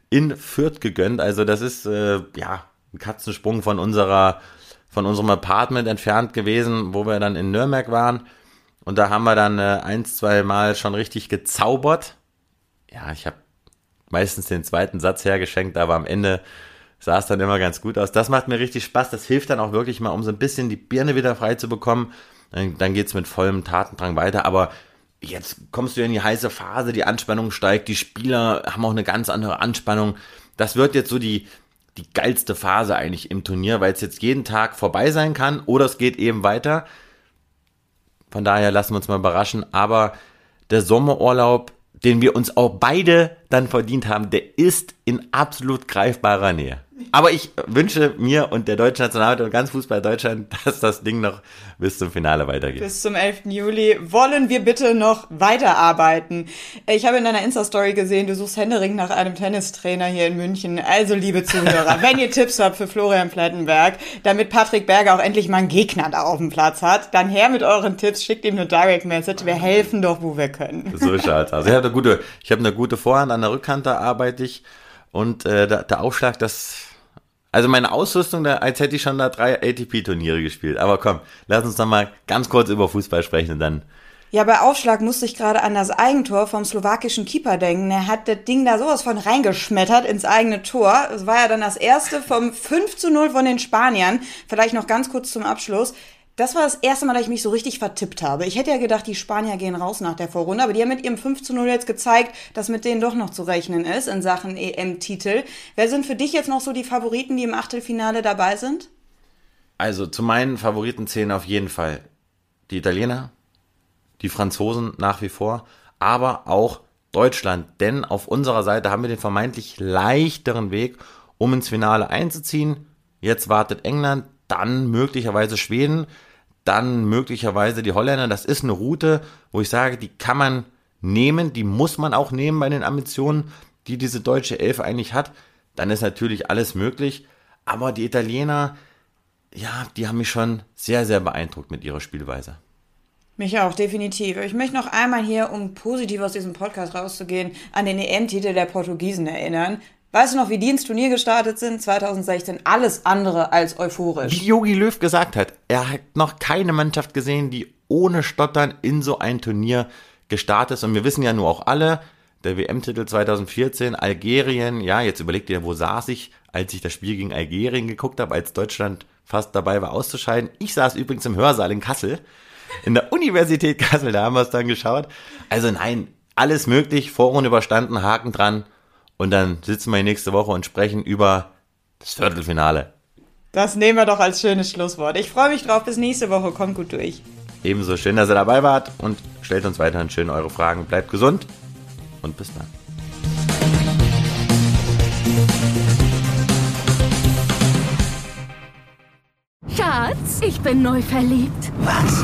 S3: in Fürth gegönnt. Also das ist äh, ja ein Katzensprung von unserer von unserem Apartment entfernt gewesen, wo wir dann in Nürnberg waren. Und da haben wir dann äh, ein, zwei Mal schon richtig gezaubert. Ja, ich habe meistens den zweiten Satz hergeschenkt, aber am Ende sah es dann immer ganz gut aus. Das macht mir richtig Spaß. Das hilft dann auch wirklich mal, um so ein bisschen die Birne wieder frei zu bekommen. Dann, dann geht's mit vollem Tatendrang weiter. Aber jetzt kommst du in die heiße Phase, die Anspannung steigt, die Spieler haben auch eine ganz andere Anspannung. Das wird jetzt so die, die geilste Phase eigentlich im Turnier, weil es jetzt jeden Tag vorbei sein kann oder es geht eben weiter. Von daher lassen wir uns mal überraschen. Aber der Sommerurlaub, den wir uns auch beide dann verdient haben, der ist in absolut greifbarer Nähe. Aber ich wünsche mir und der deutschen Nationalmannschaft und ganz Fußball Deutschland, dass das Ding noch bis zum Finale weitergeht.
S2: Bis zum 11. Juli wollen wir bitte noch weiterarbeiten. Ich habe in deiner Insta-Story gesehen, du suchst Händering nach einem Tennistrainer hier in München. Also, liebe Zuhörer, wenn ihr Tipps habt für Florian Plettenberg, damit Patrick Berger auch endlich mal einen Gegner da auf dem Platz hat, dann her mit euren Tipps, schickt ihm eine Direct Message. Wir helfen doch, wo wir können.
S3: So schaut's aus. Ich habe eine gute, ich habe eine gute Vorhand, an der Rückhand da arbeite ich und äh, der, der Aufschlag, das also meine Ausrüstung, da, als hätte ich schon da drei ATP-Turniere gespielt. Aber komm, lass uns noch mal ganz kurz über Fußball sprechen und dann.
S2: Ja, bei Aufschlag musste ich gerade an das Eigentor vom slowakischen Keeper denken. Er hat das Ding da sowas von reingeschmettert ins eigene Tor. Es war ja dann das erste vom 5 zu 0 von den Spaniern. Vielleicht noch ganz kurz zum Abschluss. Das war das erste Mal, dass ich mich so richtig vertippt habe. Ich hätte ja gedacht, die Spanier gehen raus nach der Vorrunde, aber die haben mit ihrem 5 zu 0 jetzt gezeigt, dass mit denen doch noch zu rechnen ist in Sachen EM-Titel. Wer sind für dich jetzt noch so die Favoriten, die im Achtelfinale dabei sind?
S3: Also zu meinen Favoriten zählen auf jeden Fall die Italiener, die Franzosen nach wie vor, aber auch Deutschland. Denn auf unserer Seite haben wir den vermeintlich leichteren Weg, um ins Finale einzuziehen. Jetzt wartet England, dann möglicherweise Schweden, dann möglicherweise die Holländer. Das ist eine Route, wo ich sage, die kann man nehmen, die muss man auch nehmen bei den Ambitionen, die diese deutsche Elf eigentlich hat. Dann ist natürlich alles möglich. Aber die Italiener, ja, die haben mich schon sehr, sehr beeindruckt mit ihrer Spielweise.
S2: Mich auch, definitiv. Ich möchte noch einmal hier, um positiv aus diesem Podcast rauszugehen, an den EM-Titel der Portugiesen erinnern. Weißt du noch, wie die ins Turnier gestartet sind? 2016. Alles andere als euphorisch.
S3: Wie Jogi Löw gesagt hat, er hat noch keine Mannschaft gesehen, die ohne Stottern in so ein Turnier gestartet ist. Und wir wissen ja nur auch alle, der WM-Titel 2014, Algerien, ja, jetzt überlegt ihr, wo saß ich, als ich das Spiel gegen Algerien geguckt habe, als Deutschland fast dabei war auszuscheiden. Ich saß übrigens im Hörsaal in Kassel, in der Universität Kassel, da haben wir es dann geschaut. Also nein, alles möglich, Vorrunde überstanden, Haken dran. Und dann sitzen wir hier nächste Woche und sprechen über das Viertelfinale.
S2: Das nehmen wir doch als schönes Schlusswort. Ich freue mich drauf. Bis nächste Woche. Kommt gut durch.
S3: Ebenso schön, dass ihr dabei wart und stellt uns weiterhin schön eure Fragen. Bleibt gesund und bis dann.
S9: Schatz, ich bin neu verliebt.
S10: Was?